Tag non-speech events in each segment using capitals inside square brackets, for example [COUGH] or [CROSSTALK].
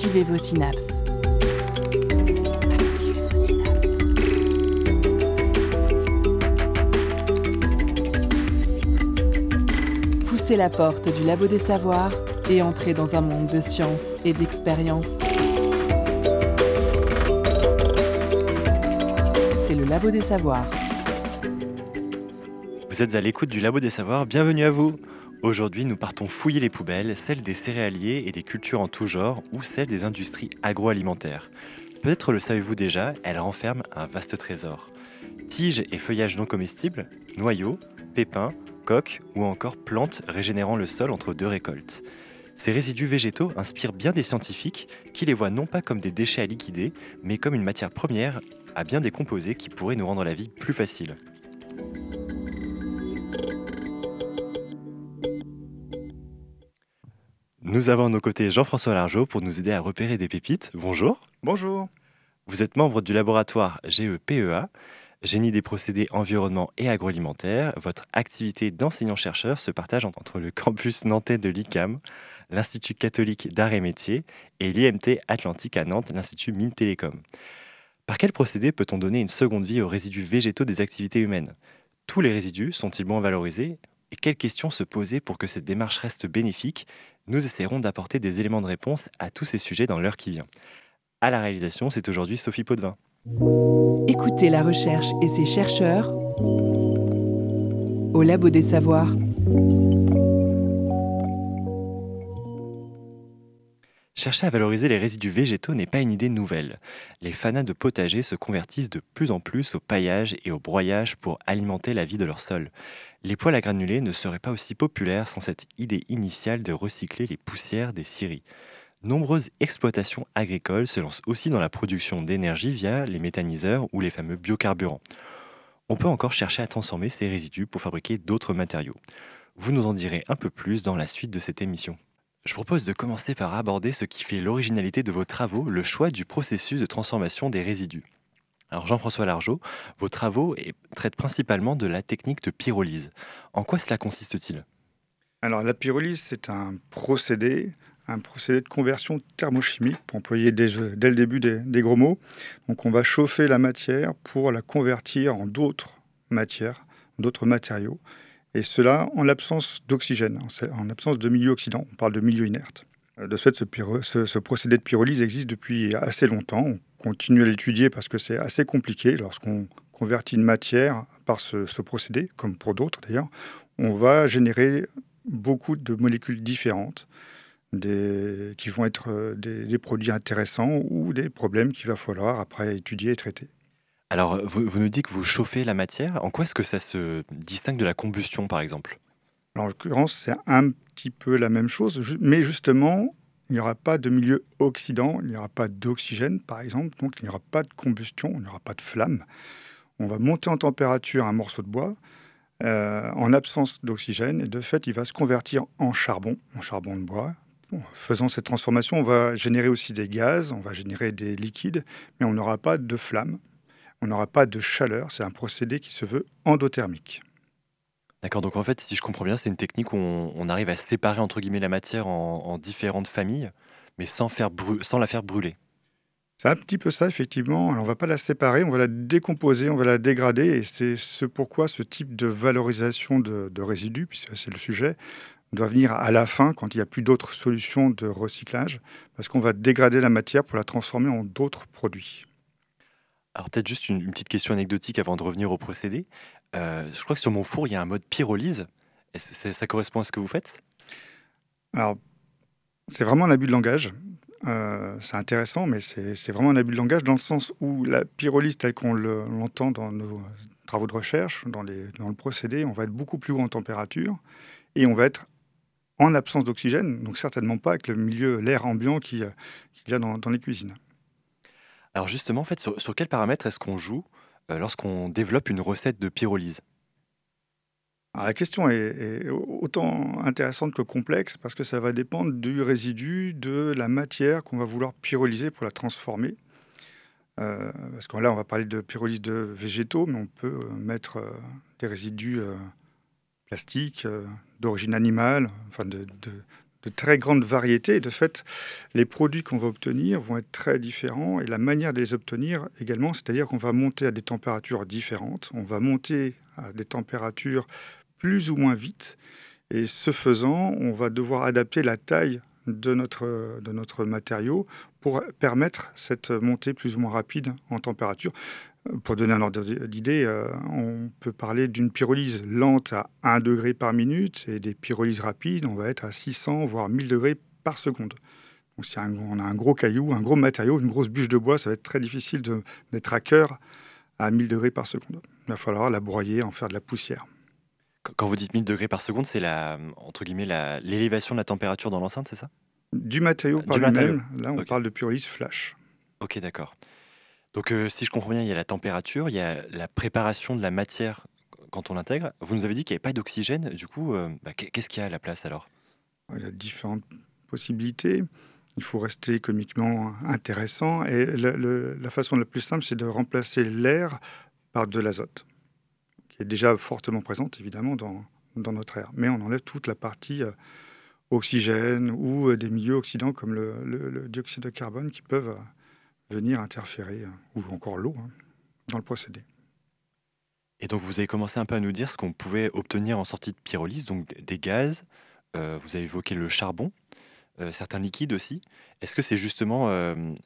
Activez vos synapses. Activez vos synapses. Poussez la porte du labo des savoirs et entrez dans un monde de science et d'expérience. C'est le labo des savoirs. Vous êtes à l'écoute du Labo des Savoirs, bienvenue à vous Aujourd'hui, nous partons fouiller les poubelles, celles des céréaliers et des cultures en tout genre, ou celles des industries agroalimentaires. Peut-être le savez-vous déjà, elles renferment un vaste trésor. Tiges et feuillages non comestibles, noyaux, pépins, coques ou encore plantes régénérant le sol entre deux récoltes. Ces résidus végétaux inspirent bien des scientifiques qui les voient non pas comme des déchets à liquider, mais comme une matière première à bien décomposer qui pourrait nous rendre la vie plus facile. Nous avons à nos côtés Jean-François Largeau pour nous aider à repérer des pépites. Bonjour. Bonjour. Vous êtes membre du laboratoire GEPEA, Génie des procédés environnement et agroalimentaire. Votre activité d'enseignant-chercheur se partage entre le campus nantais de l'ICAM, l'Institut catholique d'art et métiers et l'IMT Atlantique à Nantes, l'Institut Mines Télécom. Par quel procédé peut-on donner une seconde vie aux résidus végétaux des activités humaines? Tous les résidus sont-ils bons à valoriser Et quelles questions se poser pour que cette démarche reste bénéfique? Nous essaierons d'apporter des éléments de réponse à tous ces sujets dans l'heure qui vient. À la réalisation, c'est aujourd'hui Sophie Potvin. Écoutez la recherche et ses chercheurs au Labo des Savoirs. Chercher à valoriser les résidus végétaux n'est pas une idée nouvelle. Les fanas de potager se convertissent de plus en plus au paillage et au broyage pour alimenter la vie de leur sol. Les poêles à granulés ne seraient pas aussi populaires sans cette idée initiale de recycler les poussières des scieries. Nombreuses exploitations agricoles se lancent aussi dans la production d'énergie via les méthaniseurs ou les fameux biocarburants. On peut encore chercher à transformer ces résidus pour fabriquer d'autres matériaux. Vous nous en direz un peu plus dans la suite de cette émission. Je propose de commencer par aborder ce qui fait l'originalité de vos travaux, le choix du processus de transformation des résidus. Alors Jean-François Largeau, vos travaux traitent principalement de la technique de pyrolyse. En quoi cela consiste-t-il? Alors la pyrolyse, c'est un procédé, un procédé de conversion thermochimique, pour employer dès, dès le début des, des gros mots. Donc on va chauffer la matière pour la convertir en d'autres matières, d'autres matériaux et cela en l'absence d'oxygène, en absence de milieu oxydant. On parle de milieu inerte. De ce fait, ce, procédé de pyrolyse existe depuis assez longtemps. On continue à l'étudier parce que c'est assez compliqué. Lorsqu'on convertit une matière par ce, procédé, comme pour d'autres d'ailleurs, on va générer beaucoup de molécules différentes qui vont être des, des produits intéressants ou des problèmes qu'il va falloir après étudier et traiter. Alors, vous, nous dites que vous chauffez la matière. En quoi est-ce que ça se distingue de la combustion, par exemple? En l'occurrence, c'est un petit peu la même chose, mais justement, il n'y aura pas de milieu oxydant, il n'y aura pas d'oxygène, par exemple, donc il n'y aura pas de combustion, il n'y aura pas de flamme. On va monter en température un morceau de bois euh, en absence d'oxygène, et de fait, il va se convertir en charbon, en charbon de bois. Faisant cette transformation, on va générer aussi des gaz, on va générer des liquides, mais on n'aura pas de flamme on n'aura pas de chaleur. C'est un procédé qui se veut endothermique. D'accord, donc en fait, si je comprends bien, c'est une technique où on, on, arrive à séparer entre guillemets la matière en, en différentes familles, mais sans, faire sans la faire brûler. C'est un petit peu ça, effectivement. Alors, on ne va pas la séparer, on va la décomposer, on va la dégrader, et c'est ce pourquoi ce type de valorisation de, de résidus, puisque c'est le sujet, doit venir à la fin, quand il n'y a plus d'autres solutions de recyclage, parce qu'on va dégrader la matière pour la transformer en d'autres produits. Alors peut-être juste une, petite question anecdotique avant de revenir au procédé. Euh, je crois que sur mon four, il y a un mode pyrolyse. Ça, correspond à ce que vous faites? Alors, c'est vraiment un abus de langage. Euh, c'est intéressant, mais c'est vraiment un abus de langage dans le sens où la pyrolyse telle qu'on l'entend dans nos travaux de recherche, dans, les, dans le procédé, on va être beaucoup plus haut en température et on va être en absence d'oxygène, donc certainement pas avec le milieu, l'air ambiant qu'il qu y a dans, dans les cuisines. Alors justement, en fait, sur, sur quels paramètres est-ce qu'on joue euh, lorsqu'on développe une recette de pyrolyse La question est, autant intéressante que complexe parce que ça va dépendre du résidu, de la matière qu'on va vouloir pyrolyser pour la transformer. Euh, parce que là, on va parler de pyrolyse de végétaux, mais on peut mettre euh, des résidus plastiques, d'origine animale, enfin de, de très grandes variétés. Et de fait, les produits qu'on va obtenir vont être très différents et la manière de les obtenir également, c'est-à-dire qu'on va monter à des températures différentes, on va monter à des températures plus ou moins vite. Et ce faisant, on va devoir adapter la taille de notre, de notre matériau pour permettre cette montée plus ou moins rapide en température. Pour donner un ordre d'idée, euh, on peut parler d'une pyrolyse lente à 1 degré par minute et des pyrolyses rapides, on va être à 600 voire 1000 degrés par seconde. Donc si on a un gros caillou, un gros matériau, une grosse bûche de bois, ça va être très difficile d'être à cœur à 1000 degrés par seconde. Il va falloir la broyer, en faire de la poussière. Quand vous dites 1000 degrés par seconde, c'est la, entre guillemets l'élévation de la température dans l'enceinte, c'est ça? Du matériau par lui-même. Là, on parle de pyrolyse flash. Ok, d'accord. Donc, euh, si je comprends bien, il y a la température, il y a la préparation de la matière quand on l'intègre. Vous nous avez dit qu'il n'y avait pas d'oxygène. Du coup, euh, bah, qu'est-ce qu'il y a à la place alors? Il y a différentes possibilités. Il faut rester économiquement intéressant. Et la façon la plus simple, c'est de remplacer l'air par de l'azote, qui est déjà fortement présente, évidemment, dans, dans, notre air. Mais on enlève toute la partie euh, oxygène ou des milieux oxydants comme le, dioxyde de carbone qui peuvent venir interférer, euh, ou encore l'eau, hein, dans le procédé. Et donc vous avez commencé un peu à nous dire ce qu'on pouvait obtenir en sortie de pyrolyse, donc des gaz, euh, vous avez évoqué le charbon, euh, certains liquides aussi. Est-ce que c'est justement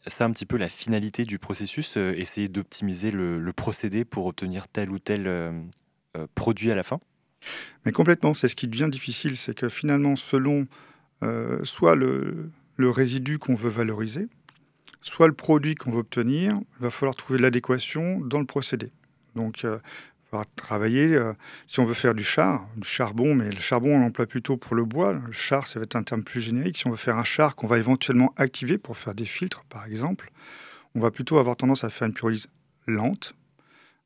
ça un petit peu la finalité du processus, essayer d'optimiser le, procédé pour obtenir tel ou tel produit à la fin? Mais complètement, c'est ce qui devient difficile, c'est que finalement selon soit le résidu qu'on veut valoriser, soit le produit qu'on veut obtenir, il va falloir trouver l'adéquation dans le procédé. Donc, euh, il va travailler, euh, si on veut faire du char, du charbon, mais le charbon, on l'emploie plutôt pour le bois. Le char, ça va être un terme plus générique. Si on veut faire un char qu'on va éventuellement activer pour faire des filtres, par exemple, on va plutôt avoir tendance à faire une pyrolyse lente,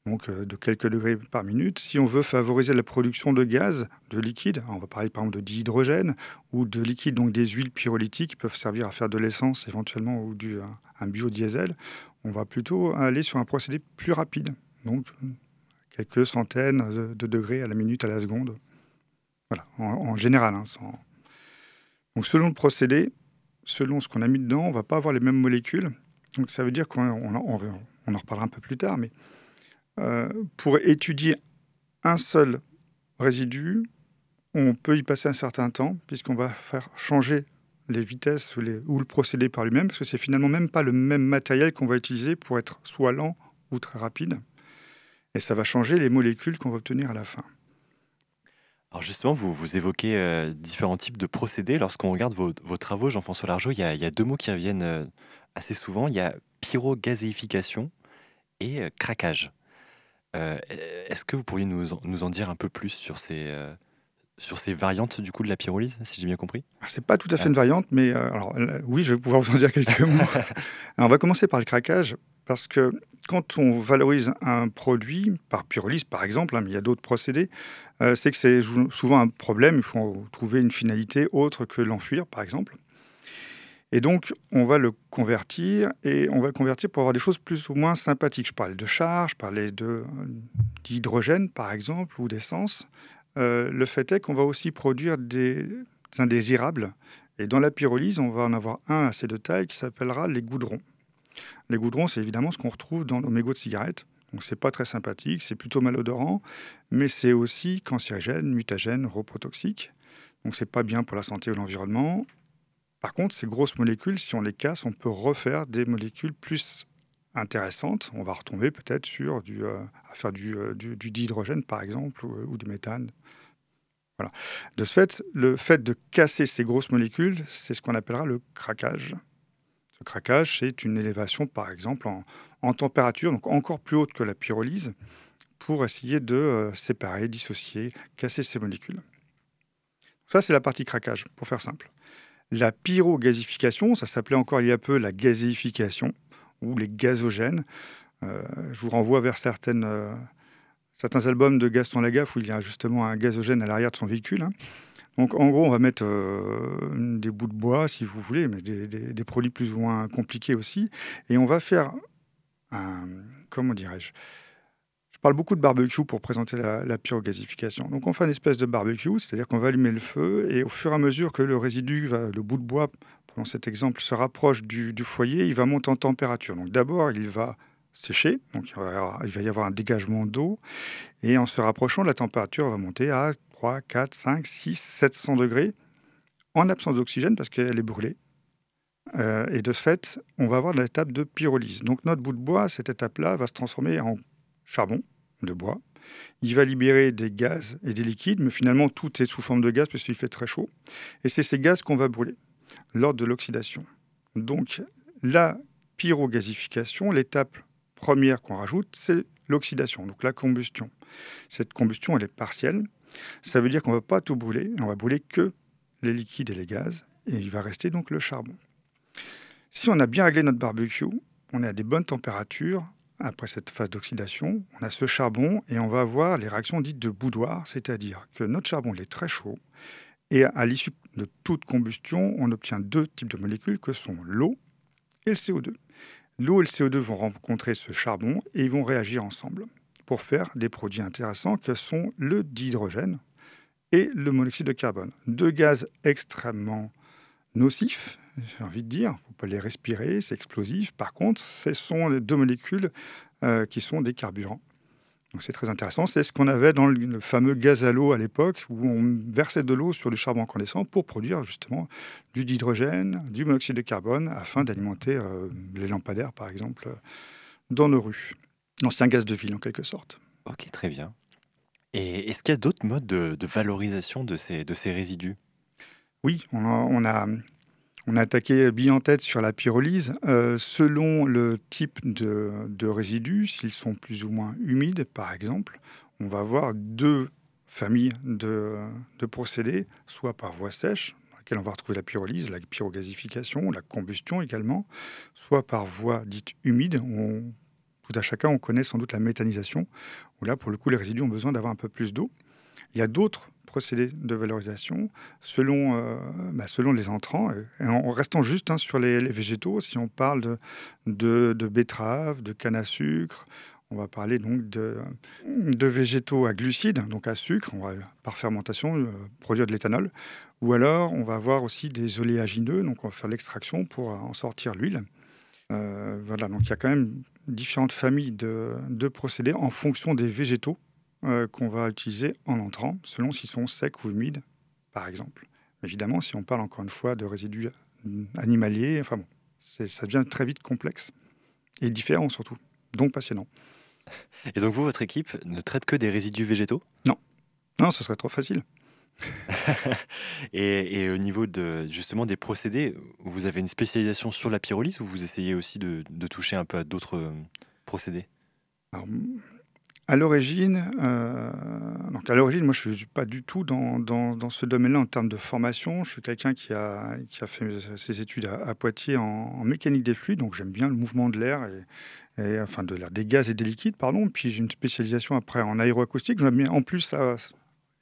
donc euh, de quelques degrés par minute. Si on veut favoriser la production de gaz, de liquide, on va parler par exemple de dihydrogène ou de liquide, donc des huiles pyrolytiques qui peuvent servir à faire de l'essence éventuellement ou du, un biodiesel, on va plutôt aller sur un procédé plus rapide, donc quelques centaines de degrés à la minute, à la seconde. Voilà, en, général. Hein, donc selon le procédé, selon ce qu'on a mis dedans, on ne va pas avoir les mêmes molécules. Donc ça veut dire qu'on on, en reparlera un peu plus tard, mais euh, pour étudier un seul résidu, on peut y passer un certain temps, puisqu'on va faire changer les vitesses ou, les, le procédé par lui-même, parce que c'est finalement même pas le même matériel qu'on va utiliser pour être soit lent ou très rapide. Et ça va changer les molécules qu'on va obtenir à la fin. Alors justement, vous, vous évoquez euh, différents types de procédés. Lorsqu'on regarde vos, vos travaux, Jean-François Largeau, il y, a, il y, a, deux mots qui reviennent euh, assez souvent. Il y a pyrogazéification et euh, craquage. Est-ce que vous pourriez nous, nous, en dire un peu plus sur ces, sur ces variantes du coup de la pyrolyse, si j'ai bien compris? Ah, C'est pas tout à fait une variante, mais euh, alors, oui, je vais pouvoir vous en dire quelques mots. [LAUGHS] on va commencer par le craquage, parce que quand on valorise un produit, par pyrolyse par exemple, hein, mais il y a d'autres procédés, euh, c'est que c'est souvent un problème, il faut trouver une finalité autre que l'enfuir par exemple. Et donc, on va le convertir, et on va le convertir pour avoir des choses plus ou moins sympathiques. Je parlais de charge, je parlais d'hydrogène, par exemple, ou d'essence. Euh, le fait est qu'on va aussi produire des indésirables. Et dans la pyrolyse, on va en avoir un assez de taille qui s'appellera les goudrons. Les goudrons, c'est évidemment ce qu'on retrouve dans nos mégots de cigarettes. Donc c'est pas très sympathique, c'est plutôt malodorant, mais c'est aussi cancérigène, mutagène, reprotoxique. Donc c'est pas bien pour la santé ou l'environnement. Par contre, ces grosses molécules, si on les casse, on peut refaire des molécules plus intéressantes. On va retomber peut-être sur du, euh, à faire du, euh, du, dihydrogène, par exemple, ou, du méthane. Voilà. De ce fait, le fait de casser ces grosses molécules, c'est ce qu'on appellera le craquage. Ce craquage, c'est une élévation, par exemple, en, température, donc encore plus haute que la pyrolyse, pour essayer de euh, séparer, dissocier, casser ces molécules. Ça, c'est la partie craquage, pour faire simple. La pyrogasification, ça s'appelait encore il y a peu la gazéification ou les gazogènes. Euh, je vous renvoie vers euh, certains albums de Gaston Lagaffe où il y a justement un gazogène à l'arrière de son véhicule. Hein. Donc en gros, on va mettre euh, des bouts de bois, si vous voulez, mais des, produits plus ou moins compliqués aussi. Et on va faire un, comment dirais-je Je parle beaucoup de barbecue pour présenter la, pyrogasification. Donc on fait une espèce de barbecue, c'est-à-dire qu'on va allumer le feu et au fur et à mesure que le résidu, le bout de bois, dans cet exemple, se rapproche du, foyer, il va monter en température. Donc d'abord, il va sécher, donc il va, y avoir un dégagement d'eau, et en se rapprochant, la température va monter à 3, 4, 5, 6, 700 degrés, en absence d'oxygène parce qu'elle est brûlée. Euh, et de fait, on va avoir l'étape de pyrolyse. Donc notre bout de bois, cette étape-là, va se transformer en charbon de bois. Il va libérer des gaz et des liquides, mais finalement tout est sous forme de gaz parce qu'il fait très chaud. Et c'est ces gaz qu'on va brûler lors de l'oxydation. Donc la pyrogasification, l'étape première qu'on rajoute, c'est l'oxydation, donc la combustion. Cette combustion, elle est partielle. Ça veut dire qu'on ne va pas tout brûler, on va brûler que les liquides et les gaz, et il va rester donc le charbon. Si on a bien réglé notre barbecue, on est à des bonnes températures, après cette phase d'oxydation, on a ce charbon et on va avoir les réactions dites de boudoir, c'est-à-dire que notre charbon est très chaud et à l'issue de toute combustion, on obtient deux types de molécules que sont l'eau et le CO2. L'eau et le CO2 vont rencontrer ce charbon et ils vont réagir ensemble pour faire des produits intéressants que sont le dihydrogène et le monoxyde de carbone. Deux gaz extrêmement nocifs, j'ai envie de dire. Il ne faut pas les respirer, c'est explosif. Par contre, ce sont les deux molécules euh, qui sont des carburants. Donc c'est très intéressant. C'est ce qu'on avait dans le fameux gaz à l'eau à l'époque, où on versait de l'eau sur du charbon incandescent pour produire justement du dihydrogène, du monoxyde de carbone, afin d'alimenter euh, les lampadaires, par exemple, dans nos rues. L'ancien gaz de ville, en quelque sorte. Ok, très bien. Et est-ce qu'il y a d'autres modes de, valorisation de ces, de ces résidus? Oui, on on a on a attaqué bien en tête sur la pyrolyse. Euh, selon le type de, résidus, s'ils sont plus ou moins humides, par exemple, on va avoir deux familles de, procédés, soit par voie sèche, dans laquelle on va retrouver la pyrolyse, la pyrogasification, la combustion également, soit par voie dite humide, tout à chacun, on connaît sans doute la méthanisation, où là, pour le coup, les résidus ont besoin d'avoir un peu plus d'eau. Il y a d'autres procédés de valorisation selon, euh, bah, selon les entrants. En restant juste hein, sur les, végétaux, si on parle de, de, de betterave, de canne à sucre, on va parler donc de, de, végétaux à glucides, donc à sucre, on va par fermentation euh, produire de l'éthanol. Ou alors on va avoir aussi des oléagineux, donc on va faire l'extraction pour en sortir l'huile. Euh, voilà, donc il y a quand même différentes familles de, de procédés en fonction des végétaux euh, qu'on va utiliser en entrant, selon s'ils sont secs ou humides, par exemple. Évidemment, si on parle encore une fois de résidus animaliers, enfin bon, ça devient très vite complexe et différent surtout, donc passionnant. [LAUGHS] Et donc vous, votre équipe ne traite que des résidus végétaux? Non, non, ce serait trop facile. [LAUGHS] et, au niveau de justement des procédés, vous avez une spécialisation sur la pyrolyse ou vous essayez aussi de, de toucher un peu à d'autres euh, procédés? Alors, à l'origine, euh, donc à l'origine, moi je suis pas du tout dans, dans, ce domaine-là en termes de formation. Je suis quelqu'un qui a, qui a fait ses études à, Poitiers en, mécanique des fluides, donc j'aime bien le mouvement de l'air et, enfin de l'air, des gaz et des liquides, pardon. Puis j'ai une spécialisation après en aéroacoustique. J'aime bien en plus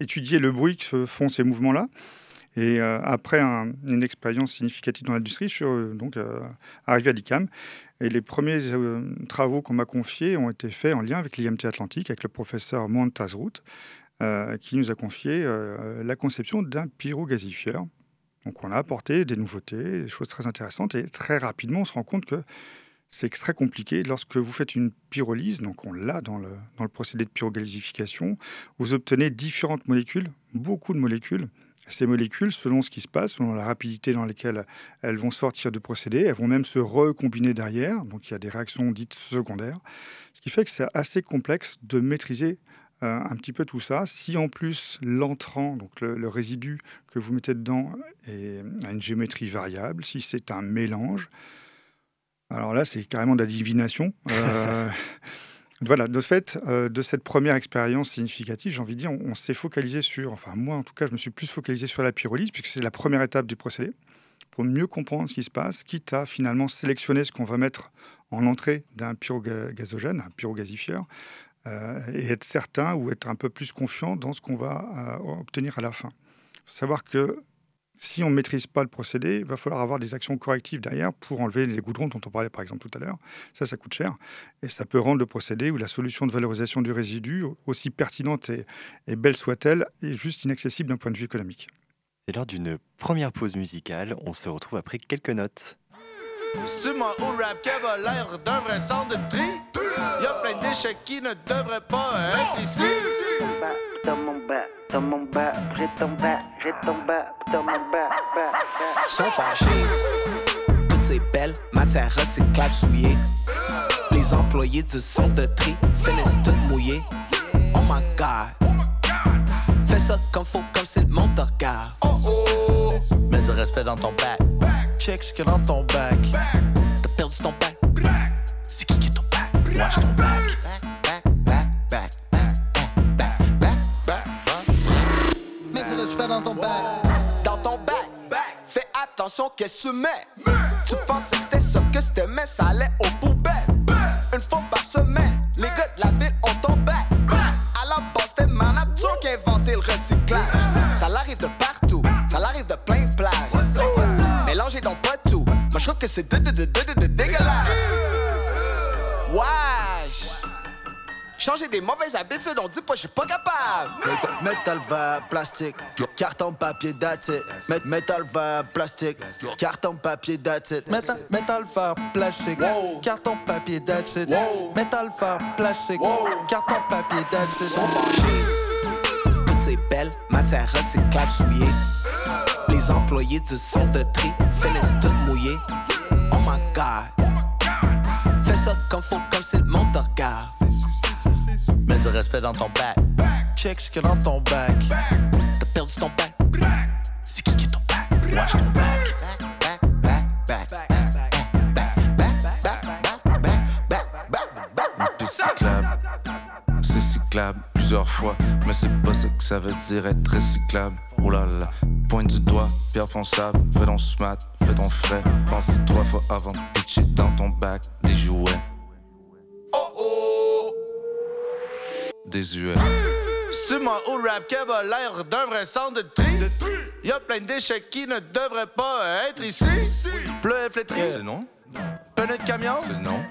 étudier le bruit que font ces mouvements-là. Et euh, après une expérience significative dans l'industrie, je suis euh, donc arrivé à l'ICAM. Et les premiers travaux qu'on m'a confiés ont été faits en lien avec l'IMT Atlantique, avec le professeur Montazrout, qui nous a confié la conception d'un pyrogasifieur. Donc on a apporté des nouveautés, des choses très intéressantes, et très rapidement on se rend compte que c'est très compliqué. Lorsque vous faites une pyrolyse, donc on l'a dans le, dans le procédé de pyrogasification, vous obtenez différentes molécules, beaucoup de molécules, ces molécules, selon ce qui se passe, selon la rapidité dans laquelle elles vont sortir du procédé, elles vont même se recombiner derrière. Donc il y a des réactions dites secondaires. Ce qui fait que c'est assez complexe de maîtriser euh, un petit peu tout ça. Si en plus l'entrant, donc le, résidu que vous mettez dedans, est, a une géométrie variable, si c'est un mélange, alors là c'est carrément de la divination. Euh, [LAUGHS] Voilà, de fait, euh, de cette première expérience significative, j'ai envie de dire, on, s'est focalisé sur, enfin moi en tout cas, je me suis plus focalisé sur la pyrolyse, puisque c'est la première étape du procédé, pour mieux comprendre ce qui se passe, quitte à finalement sélectionner ce qu'on va mettre en entrée d'un pyrogazogène, un pyrogasifieur, euh, et être certain ou être un peu plus confiant dans ce qu'on va euh, obtenir à la fin. Faut savoir que Si on ne maîtrise pas le procédé, il va falloir avoir des actions correctives derrière pour enlever les goudrons dont on parlait par exemple tout à l'heure. Ça, ça coûte cher. Et ça peut rendre le procédé ou la solution de valorisation du résidu, aussi pertinente et, et belle soit-elle, est juste inaccessible d'un point de vue économique. C'est l'heure d'une première pause musicale. On se retrouve après quelques notes. C'est au rap qui a l'air d'un vrai centre de tri? Y a plein d'échecs qui ne devraient pas être ici. Dans mon bas, dans mon bas, j'ai ton bas, j'ai ton bas, dans mon bas, bas, bas. Sont fâchés. Toutes ces belles matières recyclables souillées. Les employés du centre de tri finissent toutes mouillées. Oh my god. Fais ça comme faut, comme si le monde te regarde. Oh oh. Mets du respect dans ton bac. Check ce qu'il y a dans ton bac. T'as perdu ton bac. Watch ton bac. Mets du respect dans ton bac. Dans ton bac. Fais attention qu'est-ce que tu mets. Tu pensais que c'était ça que c'était, mais ça allait Métal, verre, plastique, carton, papier, that's it. Mét- Métal, verre, plastique, carton, papier, that's it. Métal, verre, plastique, carton, papier, that's it. Métal, verre, plastique, carton, papier, that's it. Sont fâchés. Toutes ces belles matières recyclables souillées. Les employés du centre de tri finissent toutes mouillées. Oh my god. Fais ça comme faut, comme si le monde te regarde. Mets du respect dans ton bac. Check ce qu'il y a dans ton bac. T'as perdu ton bac. C'est qui qui est ton bac? Watch ton bac. Cyclable. C'est cyclable plusieurs fois, mais c'est pas ça que ça veut dire être recyclable. Oh là là, pointe du doigt, pierre fonçable, fais ton smart, fais ton frais. Pense trois fois avant de pitcher dans ton bac des jouets. Des US. C'est moi au rap qui a l'air d'un vrai centre de tri. Y a plein d'échecs qui ne devraient pas être ici. Bleu flétri, C'est non, pneu de camion, c'est non.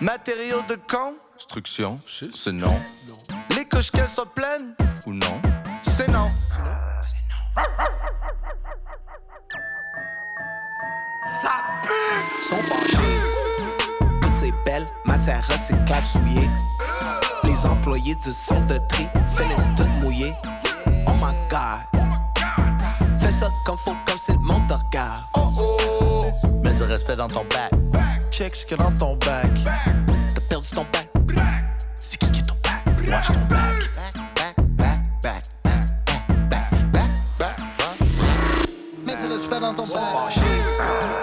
matériaux de con. Instruction, c'est non Les couches qu'elles soient pleines, ou non. c'est non. Ça pue! Sont fâchés. Toutes ces belles matières recyclables souillées. Les employés du centre de tri finissent toutes mouillées. Oh my god. Fais ça comme faut, comme si le monde te regarde. Oh oh. Mets du respect dans ton bac. Check ce a dans ton bac. T'as perdu ton bac. C'est qui qui est ton bac? Watch ton bac. Mets du respect dans ton bac.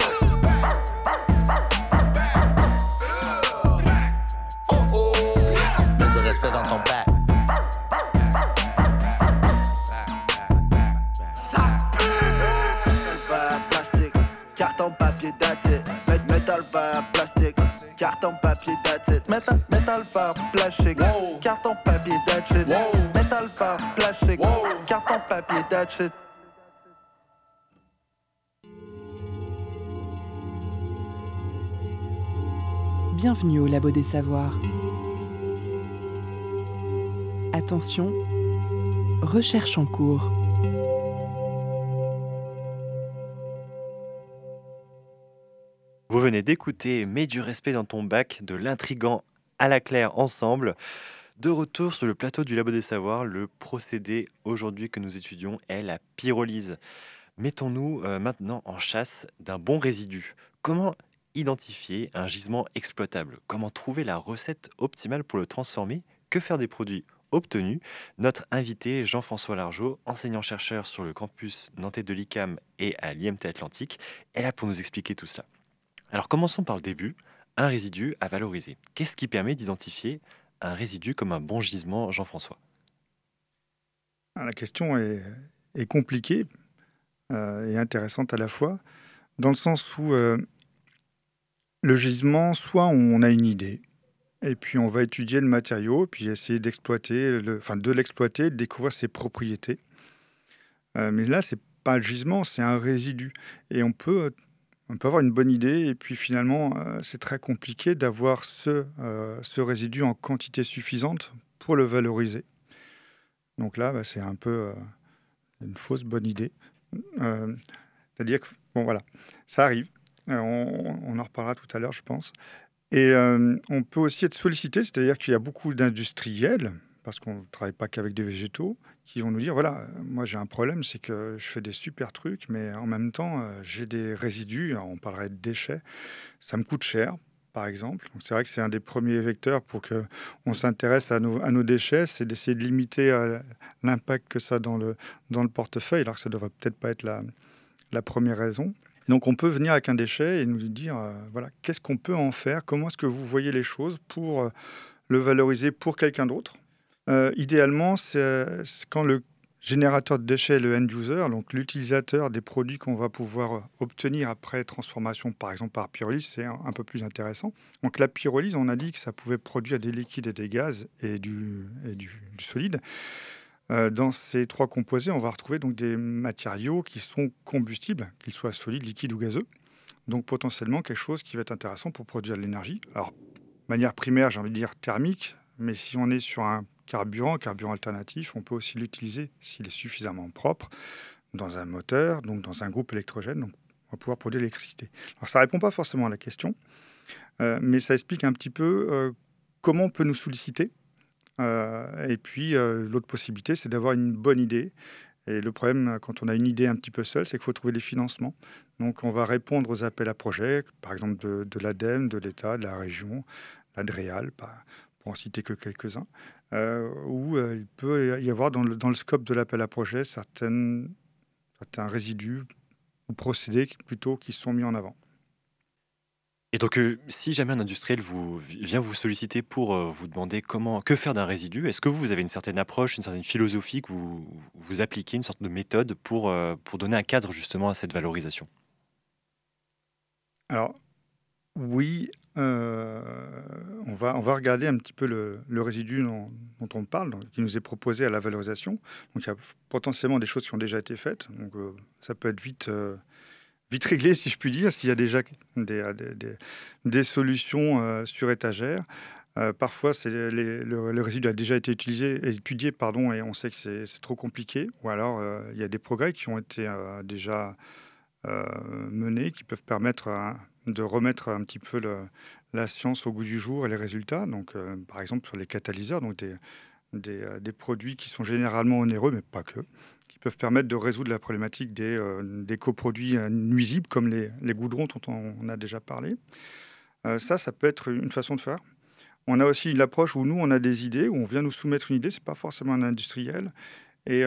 That's it. Bienvenue au Labo des Savoirs. Attention, recherche en cours. Vous venez d'écouter Mets du respect dans ton bac de l'intrigant à la claire ensemble. De retour sur le plateau du Labo des Savoirs, le procédé aujourd'hui que nous étudions est la pyrolyse. Mettons-nous euh, maintenant en chasse d'un bon résidu. Comment identifier un gisement exploitable? Comment trouver la recette optimale pour le transformer? Que faire des produits obtenus? Notre invité Jean-François Largeau, enseignant-chercheur sur le campus nantais de l'ICAM et à l'IMT Atlantique, est là pour nous expliquer tout cela. Alors commençons par le début. Un résidu à valoriser. Qu'est-ce qui permet d'identifier un résidu comme un bon gisement, Jean-François Ah, La question est, compliquée euh, et intéressante à la fois, dans le sens où euh, le gisement, soit on a une idée, et puis on va étudier le matériau, puis essayer d'exploiter, le- de l'exploiter, de découvrir ses propriétés. Euh, mais là, c'est pas un gisement, c'est un résidu. Et on peut, on peut avoir une bonne idée, et puis finalement, euh, c'est très compliqué d'avoir ce, euh, ce résidu en quantité suffisante pour le valoriser. Donc là, bah, c'est un peu une fausse bonne idée. C'est-à-dire que, bon voilà, ça arrive. On, en reparlera tout à l'heure, je pense. Et on peut aussi être sollicité, c'est-à-dire qu'il y a beaucoup d'industriels, parce qu'on ne travaille pas qu'avec des végétaux, qui vont nous dire, voilà, moi j'ai un problème, c'est que je fais des super trucs, mais en même temps, j'ai des résidus, on parlerait de déchets, ça me coûte cher, par exemple. C'est vrai que c'est un des premiers vecteurs pour qu'on s'intéresse à nos, déchets, c'est d'essayer de limiter l'impact que ça a dans le, dans le portefeuille, alors que ça ne devrait peut-être pas être la, la première raison. Donc on peut venir avec un déchet et nous dire, euh, voilà, qu'est-ce qu'on peut en faire? Comment est-ce que vous voyez les choses pour euh, le valoriser pour quelqu'un d'autre? Euh, Idéalement, c'est quand le générateur de déchets le end user, donc l'utilisateur des produits qu'on va pouvoir obtenir après transformation, par exemple par pyrolyse, c'est un, peu plus intéressant. Donc la pyrolyse, on a dit que ça pouvait produire des liquides et des gaz et du, et du solide. Euh, dans ces trois composés, on va retrouver donc des matériaux qui sont combustibles, qu'ils soient solides, liquides ou gazeux. Donc potentiellement quelque chose qui va être intéressant pour produire de l'énergie. Alors, manière primaire, j'ai envie de dire thermique, mais si on est sur un carburant, carburant alternatif, on peut aussi l'utiliser s'il est suffisamment propre dans un moteur, donc dans un groupe électrogène, donc on va pouvoir produire l'électricité. Alors ça ne répond pas forcément à la question, euh, mais ça explique un petit peu euh, comment on peut nous solliciter euh, et puis, l'autre possibilité, c'est d'avoir une bonne idée. Et le problème, quand on a une idée un petit peu seule, c'est qu'il faut trouver des financements. Donc, on va répondre aux appels à projets, par exemple de, l'ADEME, de l'État, de la région, l'ADREAL, pour en citer que quelques-uns, où il peut y avoir dans le, dans le scope de l'appel à projet certaines, certains résidus ou procédés plutôt qui sont mis en avant. Et donc, euh, si jamais un industriel vous, vient vous solliciter pour euh, vous demander comment, que faire d'un résidu, est-ce que vous avez une certaine approche, une certaine philosophie que vous, vous appliquez, une sorte de méthode pour, euh, pour donner un cadre justement à cette valorisation? Alors, oui, on, va, on va regarder un petit peu le, résidu dont, on parle, qui nous est proposé à la valorisation. Donc, il y a potentiellement des choses qui ont déjà été faites. Donc, ça peut être vite vite réglé, si je puis dire, s'il y a déjà des, des, solutions euh, sur étagère. Euh, parfois, le, résidu a déjà été utilisé, étudié pardon, et on sait que c'est trop compliqué. Ou alors, euh, il y a des progrès qui ont été déjà menés, qui peuvent permettre de remettre un petit peu la science au goût du jour et les résultats. Donc, par exemple, sur les catalyseurs, donc des, des, des, produits qui sont généralement onéreux, mais pas que, peuvent permettre de résoudre la problématique des, euh, des coproduits euh, nuisibles comme les, les, goudrons dont on, a déjà parlé. Euh, ça, ça peut être une façon de faire. On a aussi l'approche où nous, on a des idées, où on vient nous soumettre une idée, c'est pas forcément un industriel. Et,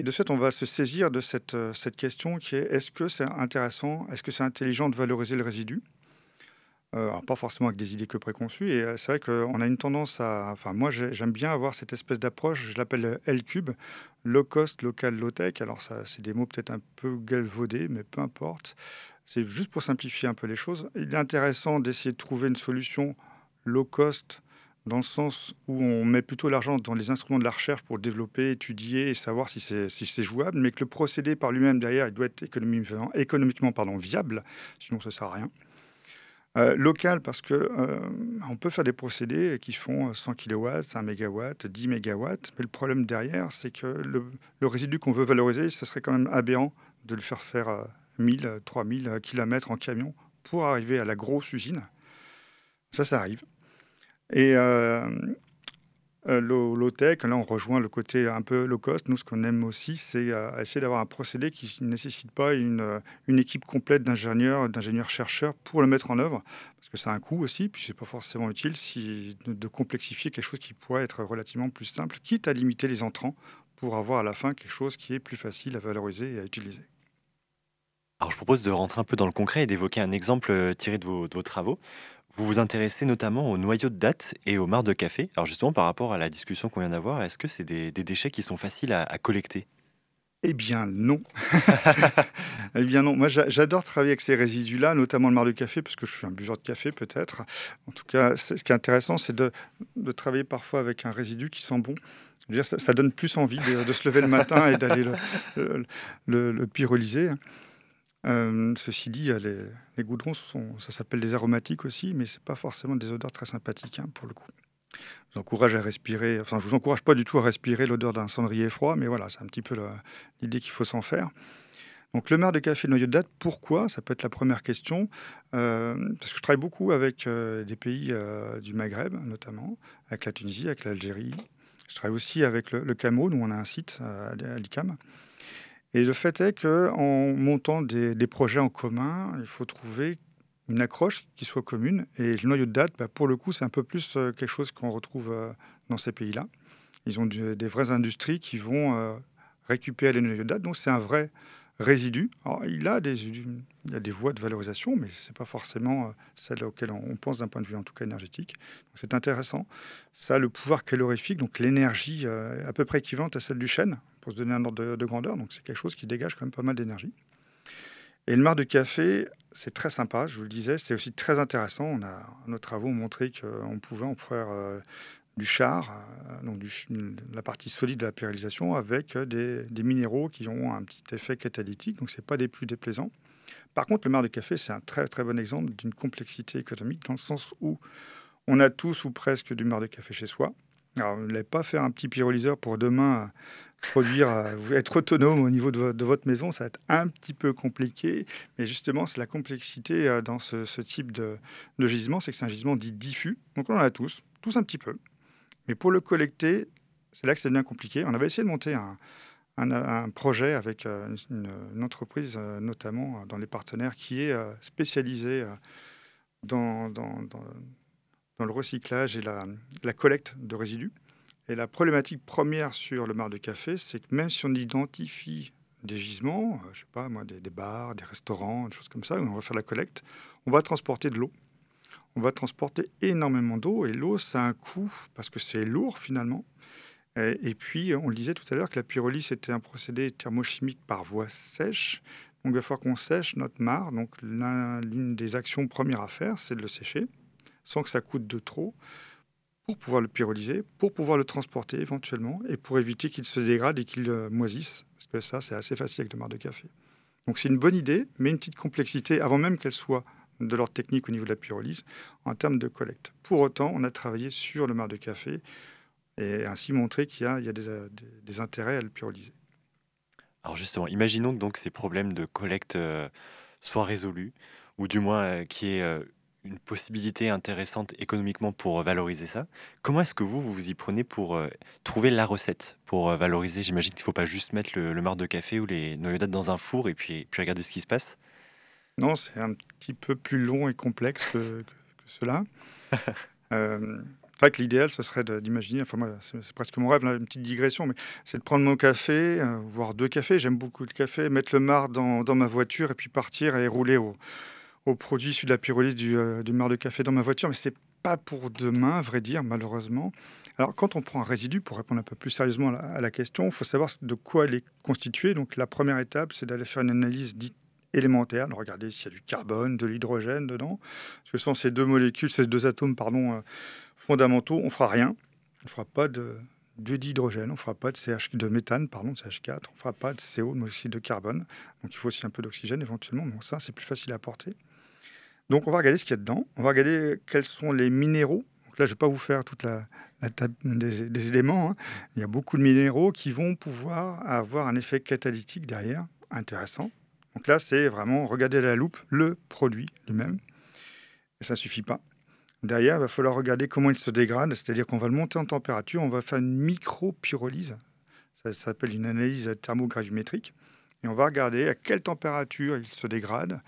et de fait, on va se saisir de cette, cette question qui est est-ce que c'est intéressant, est-ce que c'est intelligent de valoriser le résidu? Euh, pas forcément avec des idées que préconçues. Et euh, c'est vrai qu'on a une tendance à. Enfin, moi, j'aime bien avoir cette espèce d'approche, je l'appelle L-Cube, low cost, local, low tech. Alors, c'est des mots peut-être un peu galvaudés, mais peu importe. C'est juste pour simplifier un peu les choses. Il est intéressant d'essayer de trouver une solution low cost dans le sens où on met plutôt l'argent dans les instruments de la recherche pour développer, étudier et savoir si c'est jouable, mais que le procédé par lui-même derrière, il doit être économiquement, viable, sinon ça ne sert à rien. Euh, local, parce que euh, peut faire des procédés qui font 100 kW, 1 MW, 10 MW, mais le problème derrière, c'est que le, résidu qu'on veut valoriser, ce serait quand même aberrant de le faire faire 1000, 3000 km en camion pour arriver à la grosse usine. Ça, ça arrive. Et euh, euh, low-tech, là on rejoint le côté un peu low cost. Nous, ce qu'on aime aussi, c'est euh, essayer d'avoir un procédé qui ne nécessite pas une, équipe complète d'ingénieurs, d'ingénieurs-chercheurs pour le mettre en œuvre, parce que ça a un coût aussi, puis c'est pas forcément utile de, complexifier quelque chose qui pourrait être relativement plus simple, quitte à limiter les entrants pour avoir à la fin quelque chose qui est plus facile à valoriser et à utiliser. Alors je propose de rentrer un peu dans le concret et d'évoquer un exemple tiré de vos travaux. Vous vous intéressez notamment aux noyaux de date et aux mares de café. Alors justement, par rapport à la discussion qu'on vient d'avoir, est-ce que c'est des, déchets qui sont faciles à, collecter? Eh bien non. [LAUGHS] eh bien non. Moi, j'adore travailler avec ces résidus-là, notamment le marc de café, parce que je suis un buveur de café peut-être. En tout cas, ce qui est intéressant, c'est de, travailler parfois avec un résidu qui sent bon. ça, donne plus envie de, se lever le matin et d'aller le, le, pyrolyser. Euh, ceci dit, les, goudrons, ça s'appelle des aromatiques aussi, mais ce n'est pas forcément des odeurs très sympathiques hein, pour le coup. Je vous encourage à respirer, enfin je vous encourage pas du tout à respirer l'odeur d'un cendrier froid, mais voilà, c'est un petit peu l'idée qu'il faut s'en faire. Donc le marc de café noyau de date, pourquoi? Ça peut être la première question. Euh, parce que je travaille beaucoup avec euh, des pays du Maghreb, notamment, avec la Tunisie, avec l'Algérie. Je travaille aussi avec le, Cameroun, où on a un site à l'ICAM. Et le fait est qu'en montant des, projets en commun, il faut trouver une accroche qui soit commune. Et le noyau de date, bah, pour le coup, c'est un peu plus euh, quelque chose qu'on retrouve euh, dans ces pays-là. Ils ont des vraies industries qui vont euh, récupérer les noyaux de date. Donc c'est un vrai résidu. Il, a des, a des voies de valorisation, mais ce n'est pas forcément celle auxquelles on pense d'un point de vue en tout cas énergétique. C'est intéressant. Ça a le pouvoir calorifique, donc l'énergie à peu près équivalente à celle du chêne pour se donner un ordre de, grandeur. Donc c'est quelque chose qui dégage quand même pas mal d'énergie. Et le marc de café, c'est très sympa, je vous le disais, c'est aussi très intéressant. On a, nos travaux ont montré qu'on pouvait en faire euh, du char, euh, donc la partie solide de la périlisation, avec des, minéraux qui ont un petit effet catalytique, donc ce n'est pas des plus déplaisants. Par contre, le marc de café, c'est un très très bon exemple d'une complexité économique, dans le sens où on a tous ou presque du marc de café chez soi. Alors, ne voulez pas faire un petit pyrolyseur pour demain produire, euh, être autonome au niveau de, votre maison, ça va être un petit peu compliqué. Mais justement, c'est la complexité euh, dans ce, type de, gisement, c'est que c'est un gisement dit diffus. Donc on en a tous, tous un petit peu. Mais pour le collecter, c'est là que c'est bien compliqué. On avait essayé de monter un, projet avec euh, une, entreprise, notamment dans les partenaires, qui est spécialisée dans, dans, le recyclage et la collecte de résidus. Et la problématique première sur le mar de café, c'est que même si on identifie des gisements, euh, je sais pas moi, des, bars, des restaurants, des choses comme ça, où on va faire la collecte, on va transporter de l'eau. On va transporter énormément d'eau et l'eau, ça a un coût parce que c'est lourd finalement. Et, puis, on le disait tout à l'heure que la pyrolyse était un procédé thermochimique par voie sèche. Donc, il va falloir qu'on sèche notre marc. Donc, l'une des actions premières à faire, c'est de le sécher sans que ça coûte de trop pour pouvoir le pyrolyser, pour pouvoir le transporter éventuellement et pour éviter qu'il se dégrade et qu'il euh, moisisse. Parce que ça, c'est assez facile avec le marc de café. Donc c'est une bonne idée, mais une petite complexité avant même qu'elle soit de l'ordre technique au niveau de la pyrolyse en termes de collecte. Pour autant, on a travaillé sur le marc de café et ainsi montré qu'il y a, euh, des, intérêts à le pyrolyser. Alors justement, imaginons donc ces problèmes de collecte euh, soient résolus, ou du moins qu'il y ait une possibilité intéressante économiquement pour euh, valoriser ça. Comment est-ce que vous, vous vous y prenez pour euh, trouver la recette pour euh, valoriser? J'imagine qu'il ne faut pas juste mettre le, le marc de café ou les noyaudates dans un four et puis, puis regarder ce qui se passe. Non, c'est un petit peu plus long et complexe que, cela. [LAUGHS] c'est vrai que l'idéal, ce serait d'imaginer, enfin moi, c'est presque mon rêve, une petite digression, mais c'est de prendre mon café, voire deux cafés, j'aime beaucoup le café, mettre le marc dans, dans ma voiture et puis partir et rouler au aux produits issus de la pyrolyse du, euh, de café dans ma voiture, mais ce n'est pas pour demain, à vrai dire, malheureusement. Alors, quand on prend un résidu, pour répondre un peu plus sérieusement à la, question, il faut savoir de quoi il est constitué. Donc, la première étape, c'est d'aller faire une analyse dite élémentaire, de regarder s'il y a du carbone, de l'hydrogène dedans. Ce sont ces deux molécules, ces deux atomes pardon, euh, fondamentaux. On fera rien. On ne fera pas de, d'hydrogène, on ne fera pas de, CH, de méthane, pardon, de CH4, on ne fera pas de CO, mais aussi de carbone. Donc il faut aussi un peu d'oxygène éventuellement, mais ça c'est plus facile à apporter. Donc on va regarder ce qu'il y a dedans, on va regarder quels sont les minéraux. Là je ne vais pas vous faire toute la, table des, éléments. Hein. Il y a beaucoup de minéraux qui vont pouvoir avoir un effet catalytique derrière, intéressant. Donc là c'est vraiment regarder à la loupe le produit lui-même. Et ça ne suffit pas. Derrière, il va falloir regarder comment il se dégrade, c'est-à-dire qu'on va le monter en température, on va faire une micro-pyrolyse, ça, s'appelle une analyse thermogravimétrique, et on va regarder à quelle température il se dégrade,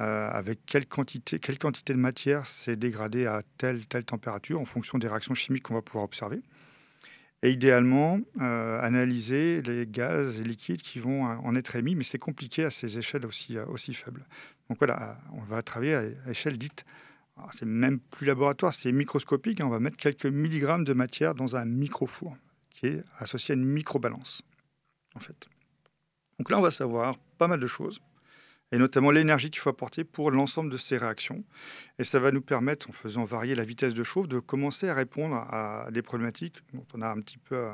euh, avec quelle quantité, quelle quantité de matière s'est dégradée à telle, telle température en fonction des réactions chimiques qu'on va pouvoir observer. Et idéalement, euh, analyser les gaz et liquides qui vont en être émis, mais c'est compliqué à ces échelles aussi, aussi faibles. Donc voilà, on va travailler à échelle dite c'est même plus laboratoire, c'est microscopique. Hein. On va mettre quelques milligrammes de matière dans un microfour qui est associé à une microbalance, en fait. Donc là, on va savoir pas mal de choses, et notamment l'énergie qu'il faut apporter pour l'ensemble de ces réactions. Et ça va nous permettre, en faisant varier la vitesse de chauffe, de commencer à répondre à des problématiques dont on a un petit peu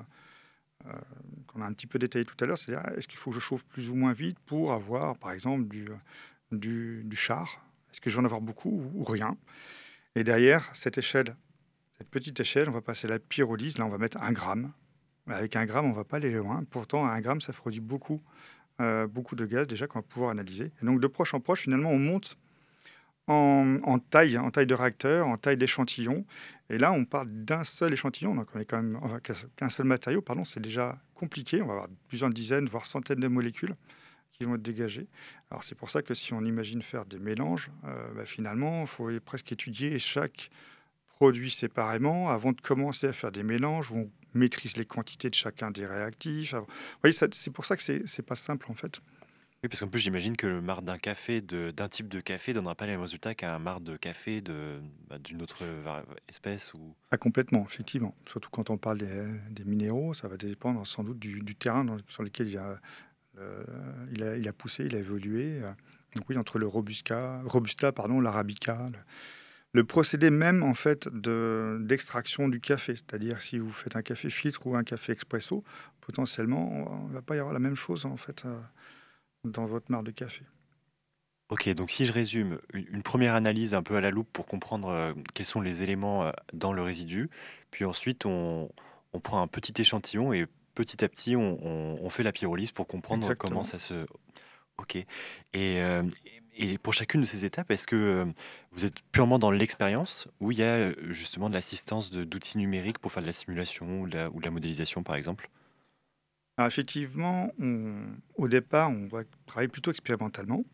qu'on a un petit peu détaillé tout à l'heure, c'est-à-dire est-ce qu'il faut que je chauffe plus ou moins vite pour avoir, par exemple, du, du, char? Est-ce que je vais en avoir beaucoup ou, rien? Et derrière, cette échelle, cette petite échelle, on va passer la pyrolyse. Là, on va mettre un gramme. Avec un gramme, on ne va pas aller loin. Pourtant, un gramme, ça produit beaucoup, euh, beaucoup de gaz déjà qu'on va pouvoir analyser. Donc, de proche en proche, finalement, on monte en, taille, en taille de réacteur, en taille d'échantillon. Et là, on parle d'un seul échantillon, donc on est quand même qu'un seul matériau. Pardon, c'est déjà compliqué. On va avoir plusieurs dizaines, voire centaines de molécules qui vont être dégagées. Alors c'est pour ça que si on imagine faire des mélanges, euh, bah, finalement, il faut presque étudier chaque produit séparément avant de commencer à faire des mélanges où on maîtrise les quantités de chacun des réactifs. Vous voyez, c'est pour ça que c'est pas simple en fait. Oui, parce qu'en plus, j'imagine que le marc d'un café, d'un type de café, donnera pas les mêmes résultats qu'un marc de café bah, d'une autre espèce ou... Ah, complètement, effectivement. Surtout quand on parle des, minéraux, ça va dépendre sans doute du, terrain sur lequel il a, il, a, il a, poussé, il a évolué. Donc oui, entre le Robusta, Robusta pardon, l'Arabica, le, procédé même en fait d'extraction du café, c'est-à-dire si vous faites un café filtre ou un café expresso, potentiellement, on ne va pas y avoir la même chose en fait. Euh, dans votre marque de café. Ok, donc si je résume, une, première analyse un peu à la loupe pour comprendre euh, quels sont les éléments euh, dans le résidu, puis ensuite on, prend un petit échantillon et petit à petit on, fait la pyrolyse pour comprendre comment ça se... Ok, et, et pour chacune de ces étapes, est-ce que vous êtes purement dans l'expérience ou il y a justement de l'assistance d'outils numériques pour faire de la simulation ou de la modélisation par exemple? Effectivement, au départ, on va travailler plutôt expérimentalement.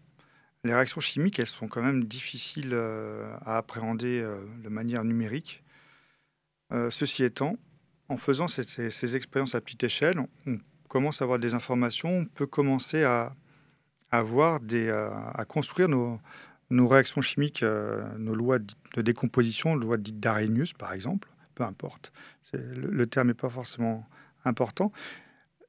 Les réactions chimiques, elles sont quand même difficiles euh, à appréhender euh, de manière numérique. Euh, ceci étant, en faisant ces, expériences à petite échelle, on commence à avoir des informations, on peut commencer à, avoir des, à construire nos, réactions chimiques, nos lois de décomposition, lois dites d'Arrhenius par exemple, peu importe. Le, terme n'est pas forcément important.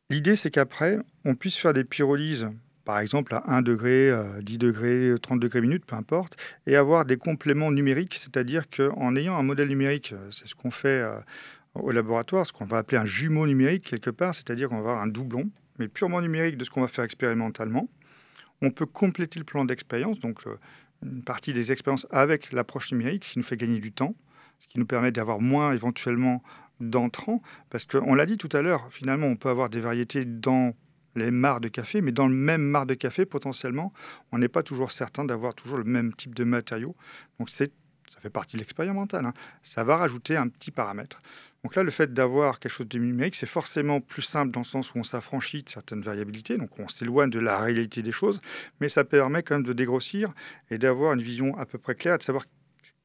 L'idée, c'est qu'après, on puisse faire des pyrolyses, par exemple à 1 degré, 10 degrés, 30 degrés minutes, peu importe, et avoir des compléments numériques, c'est-à-dire qu'en ayant un modèle numérique, euh, c'est ce qu'on fait euh, au laboratoire, ce qu'on va appeler un jumeau numérique quelque part, c'est-à-dire qu'on va avoir un doublon, mais purement numérique de ce qu'on va faire expérimentalement. On peut compléter le plan d'expérience, donc euh, une partie des expériences avec l'approche numérique, ce qui nous fait gagner du temps, ce qui nous permet d'avoir moins éventuellement d'entrants, parce qu'on l'a dit tout à l'heure, finalement, on peut avoir des variétés dans les mares de café, mais dans le même mare de café, potentiellement, on n'est pas toujours certain d'avoir toujours le même type de matériau. Donc ça fait partie de l'expérimental. Hein. Ça va rajouter un petit paramètre. Donc là, le fait d'avoir quelque chose de numérique, c'est forcément plus simple dans le sens où on s'affranchit de certaines variabilités, donc on s'éloigne de la réalité des choses, mais ça permet quand même de dégrossir et d'avoir une vision à peu près claire, de savoir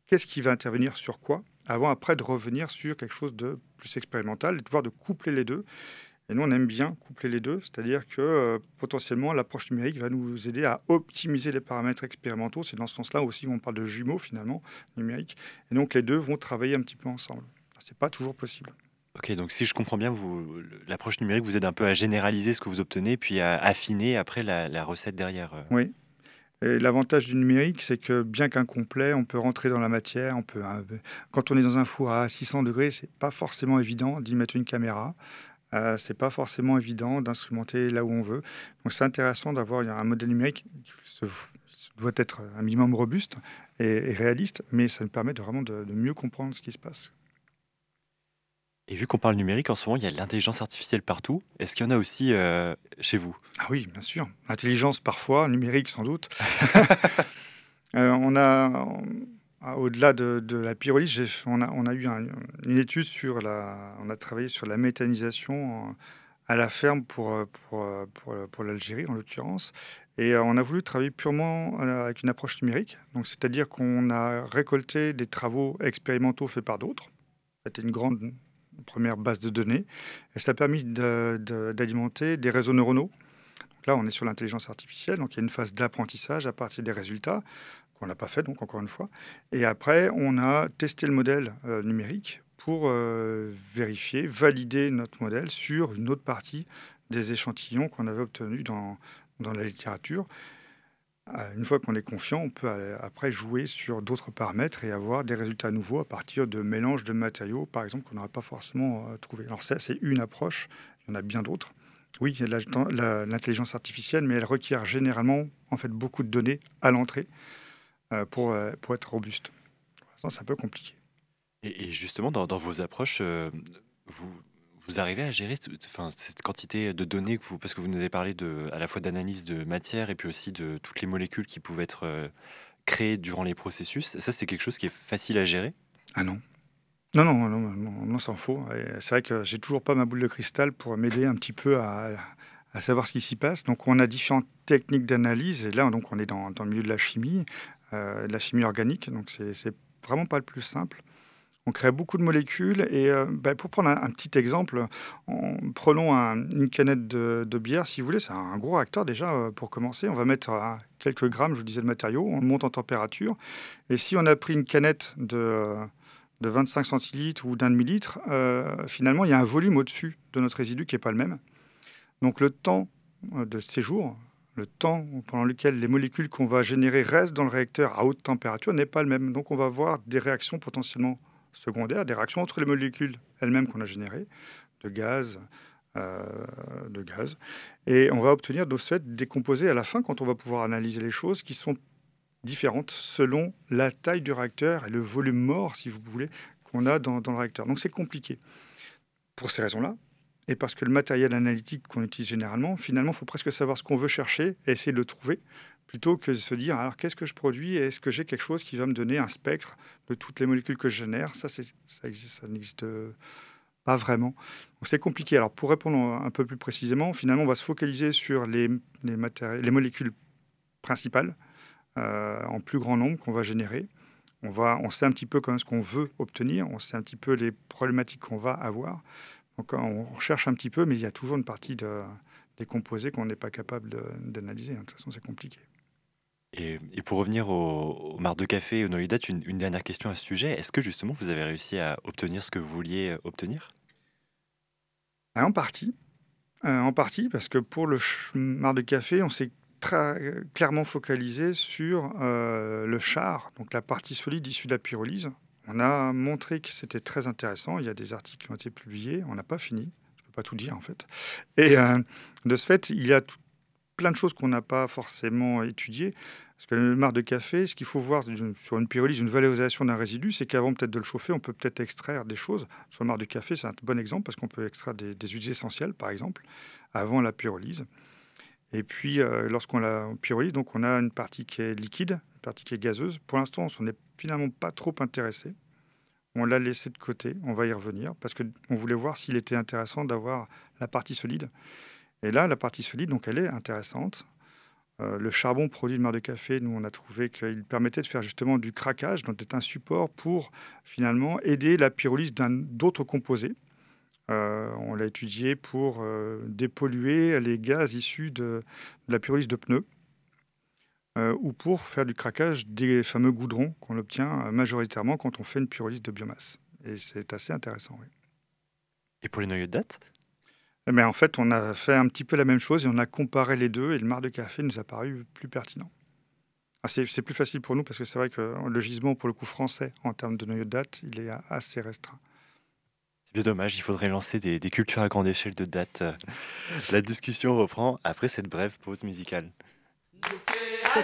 qu'est-ce qui va intervenir sur quoi, avant après de revenir sur quelque chose de plus expérimental et de voir de coupler les deux. Et nous, on aime bien coupler les deux, c'est-à-dire que euh, potentiellement, l'approche numérique va nous aider à optimiser les paramètres expérimentaux. C'est dans ce sens-là aussi qu'on parle de jumeaux, finalement, numériques. Et donc, les deux vont travailler un petit peu ensemble. Ce n'est pas toujours possible. Ok, donc si je comprends bien, l'approche numérique vous aide un peu à généraliser ce que vous obtenez, puis à affiner après la, la recette derrière. Euh. Oui, l'avantage du numérique, c'est que bien qu'incomplet, on peut rentrer dans la matière. On peut, hein, quand on est dans un four à 600 degrés, c'est pas forcément évident d'y mettre une caméra. Euh, c'est pas forcément évident d'instrumenter là où on veut. Donc c'est intéressant d'avoir un modèle numérique qui doit être un minimum robuste et, réaliste, mais ça nous permet de vraiment de mieux comprendre ce qui se passe. Et vu qu'on parle numérique, en ce moment, il y a de l'intelligence artificielle partout. Est-ce qu'il y en a aussi euh, chez vous? Ah oui, bien sûr. Intelligence parfois, numérique sans doute. [LAUGHS] Euh, on a, au-delà de, la pyrolyse, on a, on a eu une étude sur la, on a travaillé sur la méthanisation à la ferme pour, pour, pour, pour l'Algérie en l'occurrence. Et on a voulu travailler purement euh, avec une approche numérique. Donc, c'est-à-dire qu'on a récolté des travaux expérimentaux faits par d'autres. C'était une grande première base de données. Et ça a permis d'alimenter des réseaux neuronaux. Donc là, on est sur l'intelligence artificielle, donc il y a une phase d'apprentissage à partir des résultats qu'on n'a pas fait, donc encore une fois. Et après, on a testé le modèle euh, numérique pour euh, vérifier, valider notre modèle sur une autre partie des échantillons qu'on avait obtenus dans, dans la littérature. Une fois qu'on est confiant, on peut après jouer sur d'autres paramètres et avoir des résultats nouveaux à partir de mélanges de matériaux, par exemple, qu'on n'aurait pas forcément trouvé. Alors ça, c'est une approche, il y en a bien d'autres. Oui, il y a l'intelligence artificielle, mais elle requiert généralement en fait, beaucoup de données à l'entrée pour, pour être robuste. C'est un peu compliqué. Et, justement, dans, vos approches, vous, vous arrivez à gérer cette quantité de données parce que vous nous avez parlé à la fois d'analyse de matière et puis aussi de toutes les molécules qui pouvaient être euh, créées durant les processus. Ça, c'est quelque chose qui est facile à gérer? Ah non. Non, non, non, non, non ça en faut. C'est vrai que j'ai toujours pas ma boule de cristal pour m'aider un petit peu à, à, savoir ce qui s'y passe. Donc, on a différentes techniques d'analyse. Et là, donc, on est dans, dans, le milieu de la chimie, euh, de la chimie organique. Donc, c'est vraiment pas le plus simple. On crée beaucoup de molécules. Et euh, bah, pour prendre un, petit exemple, en, prenons une canette de, bière, si vous voulez, c'est un gros réacteur déjà euh, pour commencer. On va mettre euh, quelques grammes, je vous disais, de matériaux, on monte en température. Et si on a pris une canette de, de 25 centilitres ou d'un demi-litre, finalement, il y a un volume au-dessus de notre résidu qui n'est pas le même. Donc le temps de séjour, le temps pendant lequel les molécules qu'on va générer restent dans le réacteur à haute température n'est pas le même. Donc on va avoir des réactions potentiellement secondaires, des réactions entre les molécules elles-mêmes qu'on a générées, de gaz, euh, de gaz. Et on va obtenir de ce fait des composés à la fin, quand on va pouvoir analyser les choses, qui sont différentes selon la taille du réacteur et le volume mort, si vous voulez, qu'on a dans, dans le réacteur. Donc c'est compliqué. Pour ces raisons-là, et parce que le matériel analytique qu'on utilise généralement, finalement, il faut presque savoir ce qu'on veut chercher et essayer de le trouver plutôt que de se dire alors qu'est-ce que je produis et est-ce que j'ai quelque chose qui va me donner un spectre de toutes les molécules que je génère? Ça, ça, ça n'existe pas vraiment. C'est compliqué. Alors pour répondre un peu plus précisément, finalement, on va se focaliser sur les, les, les molécules principales euh, en plus grand nombre qu'on va générer. On, va, on sait un petit peu quand même ce qu'on veut obtenir, on sait un petit peu les problématiques qu'on va avoir. Donc on recherche un petit peu, mais il y a toujours une partie de, des composés qu'on n'est pas capable d'analyser. De toute façon, c'est compliqué. Et, pour revenir au, au de café et au une, une, dernière question à ce sujet. Est-ce que justement vous avez réussi à obtenir ce que vous vouliez euh, obtenir? Ah, En partie. Euh, en partie, parce que pour le marc de café, on s'est très clairement focalisé sur euh, le char, donc la partie solide issue de la pyrolyse. On a montré que c'était très intéressant. Il y a des articles qui ont été publiés. On n'a pas fini. Je ne peux pas tout dire, en fait. Et de ce fait, il y a tout, plein de choses qu'on n'a pas forcément étudiées. Parce que le marc de café, ce qu'il faut voir sur une pyrolyse, une valorisation d'un résidu, c'est qu'avant peut-être de le chauffer, on peut peut-être extraire des choses. Sur le marc de café, c'est un bon exemple parce qu'on peut extraire des, huiles essentielles, par exemple, avant la pyrolyse. Et puis, euh, lorsqu'on la pyrolyse, donc on a une partie qui est liquide, une partie qui est gazeuse. Pour l'instant, on s'en est finalement pas trop intéressé. On l'a laissé de côté, on va y revenir, parce qu'on voulait voir s'il était intéressant d'avoir la partie solide. Et là, la partie solide, donc elle est intéressante. Euh, le charbon produit de marc de café, nous, on a trouvé qu'il permettait de faire justement du craquage, donc d'être un support pour finalement aider la pyrolyse d'autres composés. Euh, on l'a étudié pour euh, dépolluer les gaz issus de, de la pyrolyse de pneus ou pour faire du craquage des fameux goudrons qu'on obtient majoritairement quand on fait une pyrolyse de biomasse. Et c'est assez intéressant, oui. Et pour les noyaux de date? Mais en fait, on a fait un petit peu la même chose et on a comparé les deux et le marc de café nous a paru plus pertinent. Ah, c'est plus facile pour nous parce que c'est vrai que le gisement, pour le coup français, en termes de noyau de date, il est assez restreint. C'est bien dommage, il faudrait lancer des, des, cultures à grande échelle de date. La discussion reprend après cette brève pause musicale. sans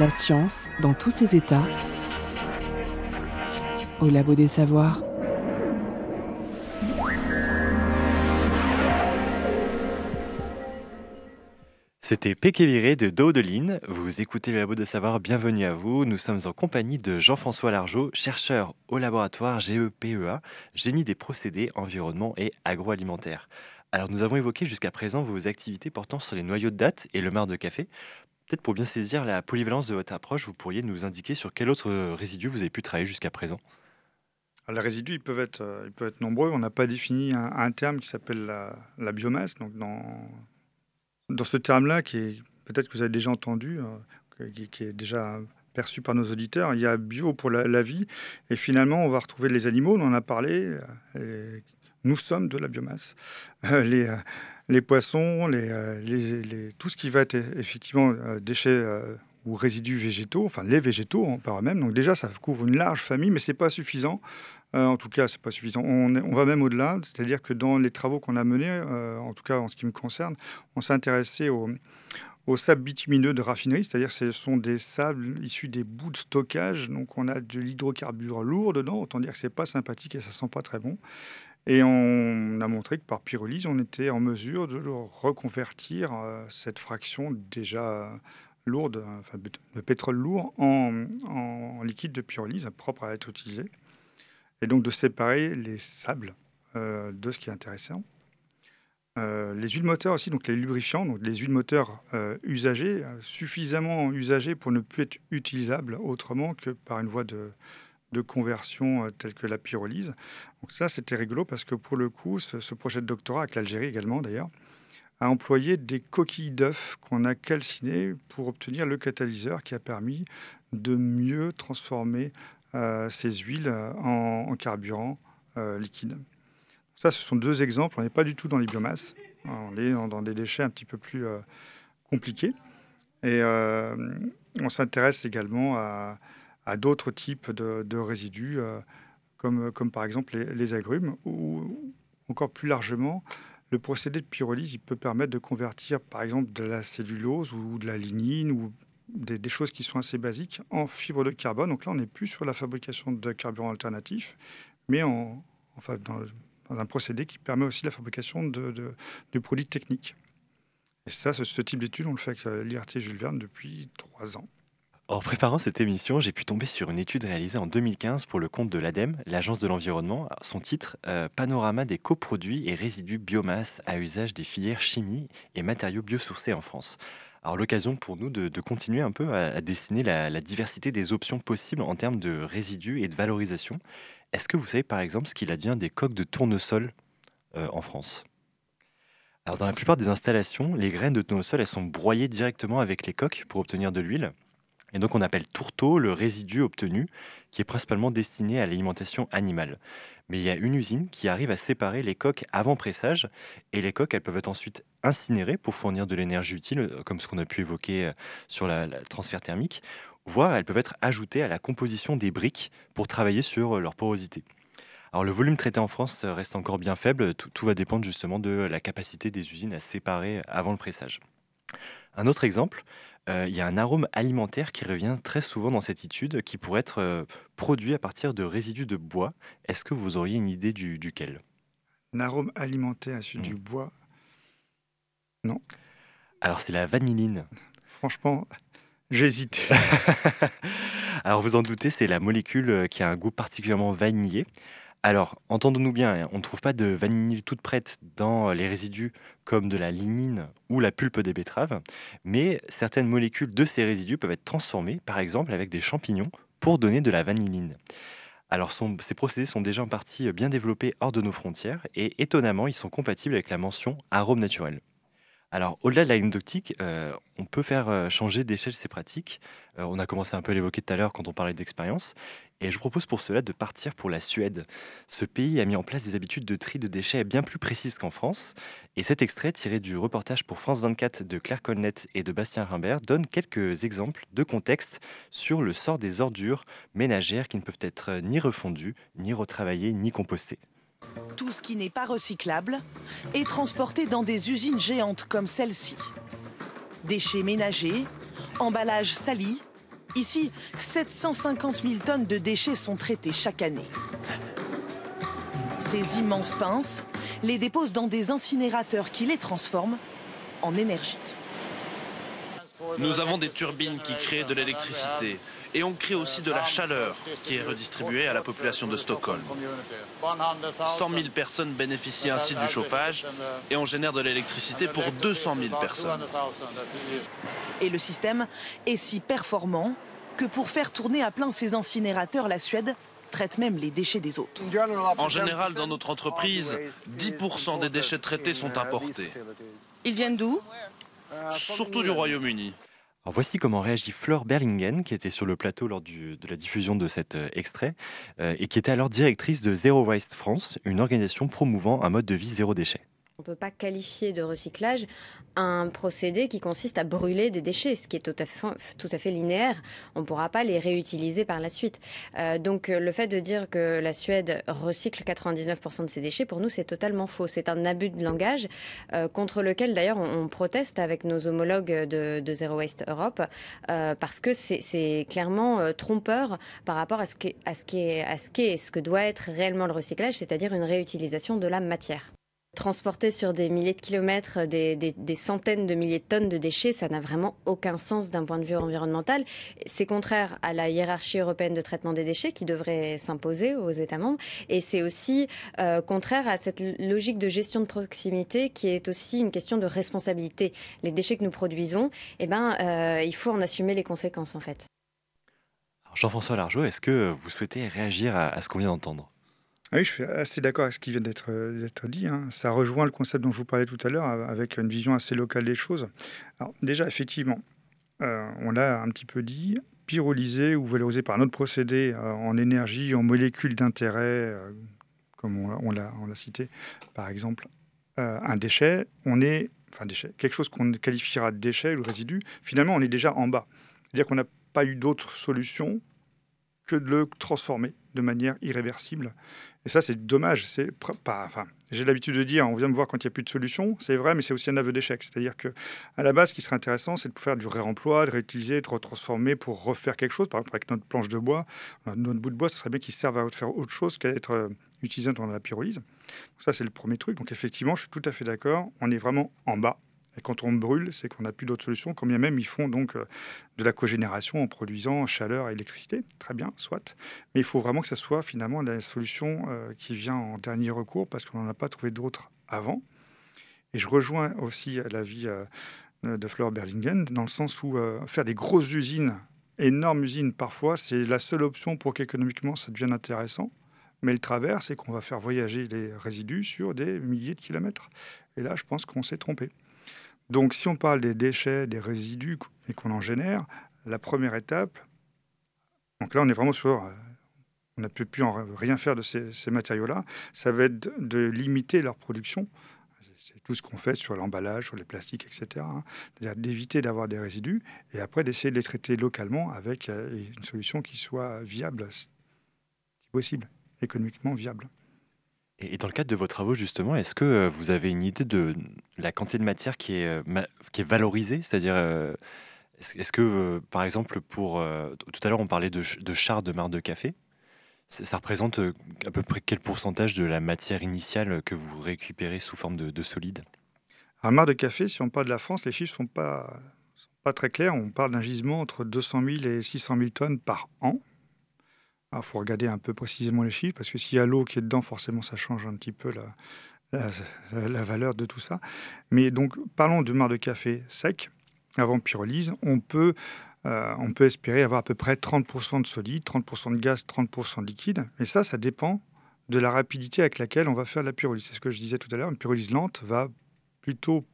La science dans tous ses états. Au labo des savoirs. C'était Pékéviré de Daudeline. Vous écoutez le Labo de Savoir, bienvenue à vous. Nous sommes en compagnie de Jean-François Largeau, chercheur au laboratoire GEPEA, Génie des procédés, environnement et agroalimentaire. Alors nous avons évoqué jusqu'à présent vos activités portant sur les noyaux de date et le marc de café. Peut-être pour bien saisir la polyvalence de votre approche, vous pourriez nous indiquer sur quel autre résidu vous avez pu travailler jusqu'à présent? Alors, les résidus, ils peuvent être, euh, ils peuvent être nombreux. On n'a pas défini un, terme qui s'appelle la, biomasse. Donc, dans, dans ce terme-là, qui est peut-être que vous avez déjà entendu, euh, qui, est déjà perçu par nos auditeurs, il y a bio pour la, vie. Et finalement, on va retrouver les animaux, on en a parlé. euh, nous sommes de la biomasse. [LAUGHS] Euh, euh, les poissons, euh, les- tout ce qui va être effectivement euh, déchets euh, ou résidus végétaux, enfin les végétaux hein, par eux-mêmes. Donc déjà, ça couvre une large famille, mais c'est pas suffisant. En tout cas, c'est pas suffisant. On, va même au-delà, c'est-à-dire que dans les travaux qu'on a menés, en tout cas en ce qui me concerne, on s'est intéressé aux au sables bitumineux de raffinerie, c'est-à-dire ce sont des sables issus des bouts de stockage, donc on a de l'hydrocarbure lourd dedans, autant dire que c'est pas sympathique et ça sent pas très bon. Et on a montré que par pyrolyse, on était en mesure de reconvertir euh, cette fraction déjà lourde, enfin, de pétrole lourd, en, en liquide de pyrolyse propre à être utilisé. Et donc de séparer les sables euh, de ce qui est intéressant. Euh, les huiles moteurs aussi, donc les lubrifiants, donc les huiles moteurs usagées, suffisamment usagées pour ne plus être utilisables autrement que par une voie de, de conversion euh, telle que la pyrolyse. Donc ça, c'était rigolo parce que pour le coup, ce, projet de doctorat avec l'Algérie également d'ailleurs, a employé des coquilles d'œufs qu'on a calcinées pour obtenir le catalyseur qui a permis de mieux transformer euh, ces huiles euh, en, carburant liquide. Ça, ce sont deux exemples. On n'est pas du tout dans les biomasses. On est dans, des déchets un petit peu plus compliqués. Et on s'intéresse également à, à d'autres types de, résidus, euh, comme, par exemple les, agrumes, ou encore plus largement, le procédé de pyrolyse, il peut permettre de convertir par exemple de la cellulose ou de la lignine ou des, choses qui sont assez basiques en fibres de carbone. Donc là, on n'est plus sur la fabrication de carburant alternatif, mais en, enfin, dans, un procédé qui permet aussi la fabrication de, produits techniques. Et ça, ce, type d'études, on le fait avec l'IRT Jules Verne depuis trois ans. En préparant cette émission, j'ai pu tomber sur une étude réalisée en 2015 pour le compte de l'ADEME, l'Agence de l'environnement. Son titre, euh, Panorama des coproduits et résidus biomasse à usage des filières chimie et matériaux biosourcés en France. Alors l'occasion pour nous de, continuer un peu à, dessiner la, la diversité des options possibles en termes de résidus et de valorisation. Est-ce que vous savez par exemple ce qu'il advient des coques de tournesol euh, en France? Alors dans la plupart des installations, les graines de tournesol elles sont broyées directement avec les coques pour obtenir de l'huile. Et donc on appelle tourteau le résidu obtenu qui est principalement destiné à l'alimentation animale. Mais il y a une usine qui arrive à séparer les coques avant pressage et les coques elles peuvent être ensuite incinérées pour fournir de l'énergie utile euh, comme ce qu'on a pu évoquer euh, sur la, la transfert thermique, voire elles peuvent être ajoutées à la composition des briques pour travailler sur euh, leur porosité. Alors le volume traité en France reste encore bien faible, tout, tout va dépendre justement de la capacité des usines à séparer avant le pressage. Un autre exemple, euh, il y a un arôme alimentaire qui revient très souvent dans cette étude qui pourrait être euh, produit à partir de résidus de bois. Est-ce que vous auriez une idée du, duquel? Un arôme alimentaire issu Mm. du bois? Alors c'est la vanilline. Franchement, j'ai hésité. [LAUGHS] Alors vous en doutez, c'est la molécule euh, qui a un goût particulièrement vanillé. Alors, entendons-nous bien, hein, on ne trouve pas de vanille toute prête dans les résidus comme de la lignine ou la pulpe des betteraves, mais certaines molécules de ces résidus peuvent être transformées, par exemple avec des champignons, pour donner de la vanilline. Alors, ces procédés sont déjà en partie bien développés hors de nos frontières et étonnamment, ils sont compatibles avec la mention arôme naturel. Alors, au-delà de l'anecdotique, euh, on peut faire euh, changer d'échelle ces pratiques. Euh, on a commencé un peu à l'évoquer tout à l'heure quand on parlait d'expérience. Et je propose pour cela de partir pour la Suède. Ce pays a mis en place des habitudes de tri de déchets bien plus précises qu'en France. Et cet extrait, tiré du reportage pour France 24 de Claire Colnet et de Bastien Rimbert, donne quelques exemples de contexte sur le sort des ordures ménagères qui ne peuvent être ni refondues, ni retravaillées, ni compostées. Tout ce qui n'est pas recyclable est transporté dans des usines géantes comme celle-ci. Déchets ménagers, emballages salis. Ici, 750 000 tonnes de déchets sont traités chaque année. Ces immenses pinces les déposent dans des incinérateurs qui les transforment en énergie. Nous avons des turbines qui créent de l'électricité et on crée aussi de la chaleur qui est redistribuée à la population de Stockholm. 100 000 personnes bénéficient ainsi du chauffage et on génère de l'électricité pour 200 000 personnes. Et le système est si performant que pour faire tourner à plein ces incinérateurs, la Suède traite même les déchets des autres. En général, dans notre entreprise, 10% des déchets traités sont importés, Ils viennent d'où? Surtout du Royaume-Uni. Voici comment réagit Fleur Berlingen, qui était sur le plateau lors de la diffusion de cet euh, extrait, euh, et qui était alors directrice de Zero Waste France, une organisation promouvant un mode de vie zéro déchet. On ne peut pas qualifier de recyclage un procédé qui consiste à brûler des déchets, ce qui est tout à fait, linéaire. On ne pourra pas les réutiliser par la suite. Euh, donc euh, le fait de dire que la Suède recycle 99% de ses déchets, pour nous, c'est totalement faux. C'est un abus de langage euh, contre lequel, d'ailleurs, on, proteste avec nos homologues de, Zero Waste Europe, parce que c'est clairement trompeur par rapport à ce qu'est ce que doit être réellement le recyclage, c'est-à-dire une réutilisation de la matière. Transporter sur des milliers de kilomètres des, des- centaines de milliers de tonnes de déchets, ça n'a vraiment aucun sens d'un point de vue environnemental. C'est contraire à la hiérarchie européenne de traitement des déchets qui devrait s'imposer aux États membres. Et c'est aussi euh, contraire à cette logique de gestion de proximité qui est aussi une question de responsabilité. Les déchets que nous produisons, eh ben, euh, il faut en assumer les conséquences en fait. Jean-François Largeau, est-ce que vous souhaitez réagir à, ce qu'on vient d'entendre? Oui, je suis assez d'accord avec ce qui vient d'être euh, dit. hein. Ça rejoint le concept dont je vous parlais tout à l'heure, avec une vision assez locale des choses. Alors, déjà, effectivement, euh, on l'a un petit peu dit, pyrolyser ou valoriser par un autre procédé euh, en énergie, en molécules d'intérêt, comme on, l'a- cité, par exemple, un déchet, on est, enfin déchet, quelque chose qu'on qualifiera de déchet ou de résidu, finalement, on est déjà en bas. C'est-à-dire qu'on n'a pas eu d'autre solution que de le transformer de manière irréversible. Et ça, c'est dommage. C'est pas. Enfin, j'ai l'habitude de dire, on vient me voir quand il n'y a plus de solution. C'est vrai, mais c'est aussi un aveu d'échec. C'est-à-dire que, à la base, ce qui serait intéressant, c'est de faire du réemploi, de réutiliser, de retransformer pour refaire quelque chose. Par exemple, avec notre planche de bois, euh, notre bout de bois, ça serait bien qu'il serve à faire autre chose qu'à être euh, utilisé dans la pyrolyse. Donc ça, c'est le premier truc. Donc effectivement, je suis tout à fait d'accord. On est vraiment en bas. Et quand on brûle, c'est qu'on n'a plus d'autre solution, quand bien même ils font donc euh, de la cogénération en produisant chaleur et électricité. Très bien, soit. Mais il faut vraiment que ça soit finalement la solution euh, qui vient en dernier recours parce qu'on n'en a pas trouvé d'autres avant. Et je rejoins aussi l'avis euh, de Fleur Berlingen dans le sens où faire des grosses usines, énormes usines parfois, c'est la seule option pour qu'économiquement ça devienne intéressant. Mais le travers, c'est qu'on va faire voyager les résidus sur des milliers de kilomètres. Et là, je pense qu'on s'est trompé. Donc si on parle des déchets, des résidus et qu'on en génère, la première étape, donc là on est vraiment sur, euh, on ne peut plus en rien faire de ces, matériaux-là, ça va être de limiter leur production. C'est tout ce qu'on fait sur l'emballage, sur les plastiques, etc. Hein. C'est-à-dire d'éviter d'avoir des résidus et après d'essayer de les traiter localement avec euh, une solution qui soit viable, si possible, économiquement viable. Et dans le cadre de vos travaux, justement, est-ce que euh, vous avez une idée de la quantité de matière qui est, euh, valorisée? C'est-à-dire, euh, est-ce que, par exemple, pour. Tout à l'heure, on parlait de, de char de marc de café. Ça représente à peu près quel pourcentage de la matière initiale que vous récupérez sous forme de, solide? Un marc de café, si on parle de la France, les chiffres ne sont pas, sont pas très clairs. On parle d'un gisement entre 200 000 et 600 000 tonnes par an. Il ah, faut regarder un peu précisément les chiffres, parce que s'il y a l'eau qui est dedans, forcément, ça change un petit peu la, valeur de tout ça. Mais donc, parlons de marc de café sec, avant pyrolyse, on peut, euh, on peut espérer avoir à peu près 30% de solide, 30% de gaz, 30% de liquide. Et ça, ça dépend de la rapidité avec laquelle on va faire la pyrolyse. C'est ce que je disais tout à l'heure, une pyrolyse lente va plutôt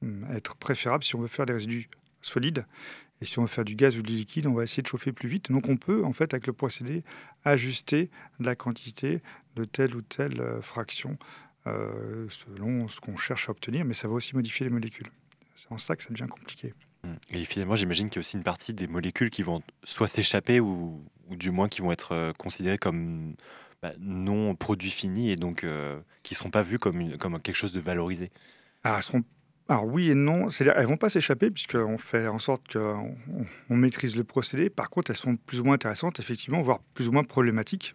hum, être préférable si on veut faire des résidus solides et si on veut faire du gaz ou du liquide, on va essayer de chauffer plus vite. Donc on peut, en fait, avec le procédé, ajuster la quantité de telle ou telle euh, fraction euh, selon ce qu'on cherche à obtenir, mais ça va aussi modifier les molécules. C'est en ça que ça devient compliqué. Mmh. Et finalement, j'imagine qu'il y a aussi une partie des molécules qui vont soit s'échapper ou, du moins qui vont être euh, considérées comme bah, non produits finis et donc qui ne seront pas vues comme, comme quelque chose de valorisé. Ah, elles seront alors oui et non, c'est-à-dire elles vont pas s'échapper puisqu'on fait en sorte qu'on on maîtrise le procédé. Par contre, elles sont plus ou moins intéressantes, effectivement, voire plus ou moins problématiques.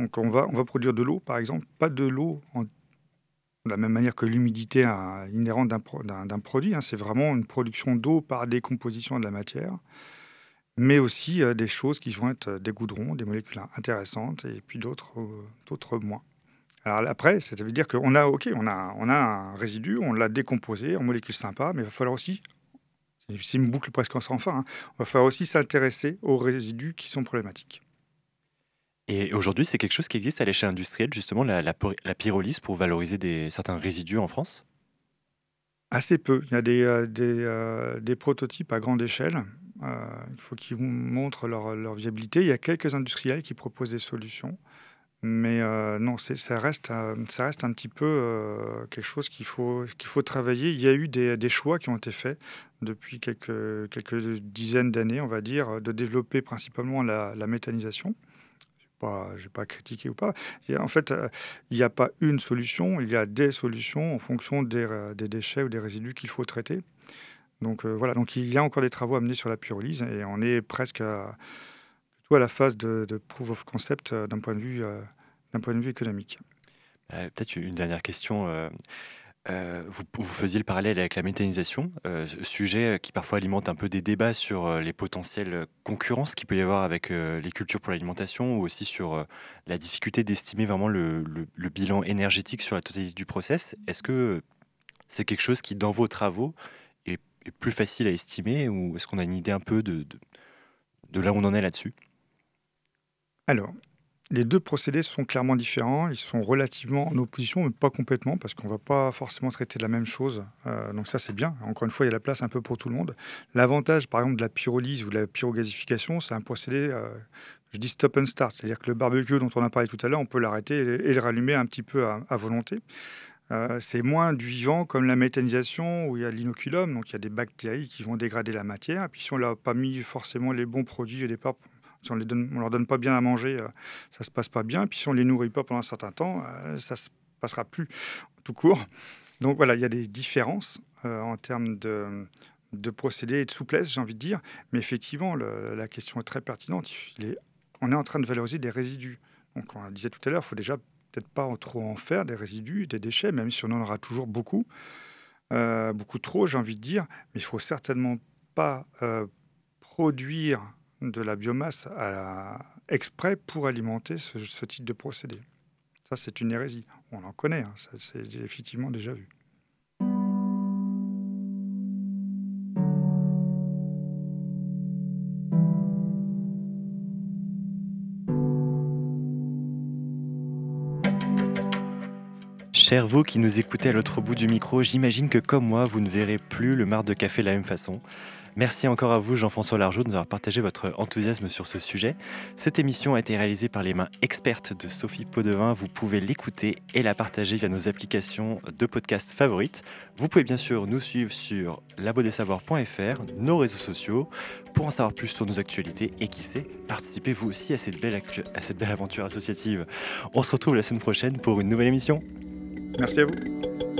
Donc on va, produire de l'eau, par exemple, pas de l'eau de la même manière que l'humidité inhérente d'un produit. Hein. C'est vraiment une production d'eau par décomposition de la matière, mais aussi euh, des choses qui vont être des goudrons, des molécules intéressantes, et puis d'autres euh, moins. Alors après, ça veut dire qu'on a, ok, on a, on a un résidu, on l'a décomposé en molécules sympas, mais il va falloir aussi, c'est une boucle presque sans fin, hein, il va falloir aussi s'intéresser aux résidus qui sont problématiques. Et aujourd'hui, c'est quelque chose qui existe à l'échelle industrielle, justement, la, la, pyrolyse pour valoriser des, certains résidus en France? Assez peu. Il y a des, euh, des, euh, des prototypes à grande échelle. Euh, il faut qu'ils montrent leur, leur, viabilité. Il y a quelques industriels qui proposent des solutions. Mais euh, non, ça reste, euh, ça reste un petit peu euh, quelque chose qu'il faut, qu'il faut travailler. Il y a eu des, choix qui ont été faits depuis quelques, quelques dizaines d'années, on va dire, de développer principalement la, méthanisation. Je n'ai pas, pas critiqué ou pas. en fait, il n'y a pas une solution, il y a des solutions en fonction des, des déchets ou des résidus qu'il faut traiter. Donc voilà, donc il y a encore des travaux à mener sur la pyrolyse et on est presque à à la phase de, proof of concept euh, d'un point, de vue, euh, d'un point de vue économique? Euh, peut-être une dernière question. vous, faisiez le parallèle avec la méthanisation, sujet qui parfois alimente un peu des débats sur les potentielles concurrences qu'il peut y avoir avec les cultures pour l'alimentation ou aussi sur la difficulté d'estimer vraiment le, bilan énergétique sur la totalité du process. Est-ce que c'est quelque chose qui, dans vos travaux, est, plus facile à estimer ou est-ce qu'on a une idée un peu de, de là où on en est là-dessus? Alors, les deux procédés sont clairement différents. Ils sont relativement en opposition, mais pas complètement, parce qu'on ne va pas forcément traiter de la même chose. Euh, donc ça, c'est bien. Encore une fois, il y a la place un peu pour tout le monde. L'avantage, par exemple, de la pyrolyse ou de la pyrogasification, c'est un procédé, euh, je dis stop and start. C'est-à-dire que le barbecue dont on a parlé tout à l'heure, on peut l'arrêter et, le rallumer un petit peu à, volonté. Euh, c'est moins du vivant comme la méthanisation où il y a l'inoculum, donc il y a des bactéries qui vont dégrader la matière. Et puis si on n'a pas mis forcément les bons produits au départ si on ne leur donne pas bien à manger, euh, ça ne se passe pas bien. Puis si on ne les nourrit pas pendant un certain temps, euh, ça ne se passera plus tout court. Donc voilà, il y a des différences euh, en termes de, procédés et de souplesse, j'ai envie de dire. Mais effectivement, la question est très pertinente. on est en train de valoriser des résidus. Donc on disait tout à l'heure, il faut déjà peut-être pas trop en faire des résidus, des déchets, même si on en aura toujours beaucoup. beaucoup trop, j'ai envie de dire, mais il faut certainement pas produire de la biomasse à, exprès pour alimenter ce, type de procédé. Ça, c'est une hérésie. On en connaît, hein, c'est effectivement déjà vu. Chers vous qui nous écoutez à l'autre bout du micro, j'imagine que comme moi, vous ne verrez plus le mar de café de la même façon. Merci encore à vous, Jean-François Largeau, de nous avoir partagé votre enthousiasme sur ce sujet. Cette émission a été réalisée par les mains expertes de Sophie Podevin. Vous pouvez l'écouter et la partager via nos applications de podcast favorites. Vous pouvez bien sûr nous suivre sur labodessavoir.fr, nos réseaux sociaux, pour en savoir plus sur nos actualités et qui sait, participez vous aussi à cette belle aventure associative. On se retrouve la semaine prochaine pour une nouvelle émission. Merci à vous.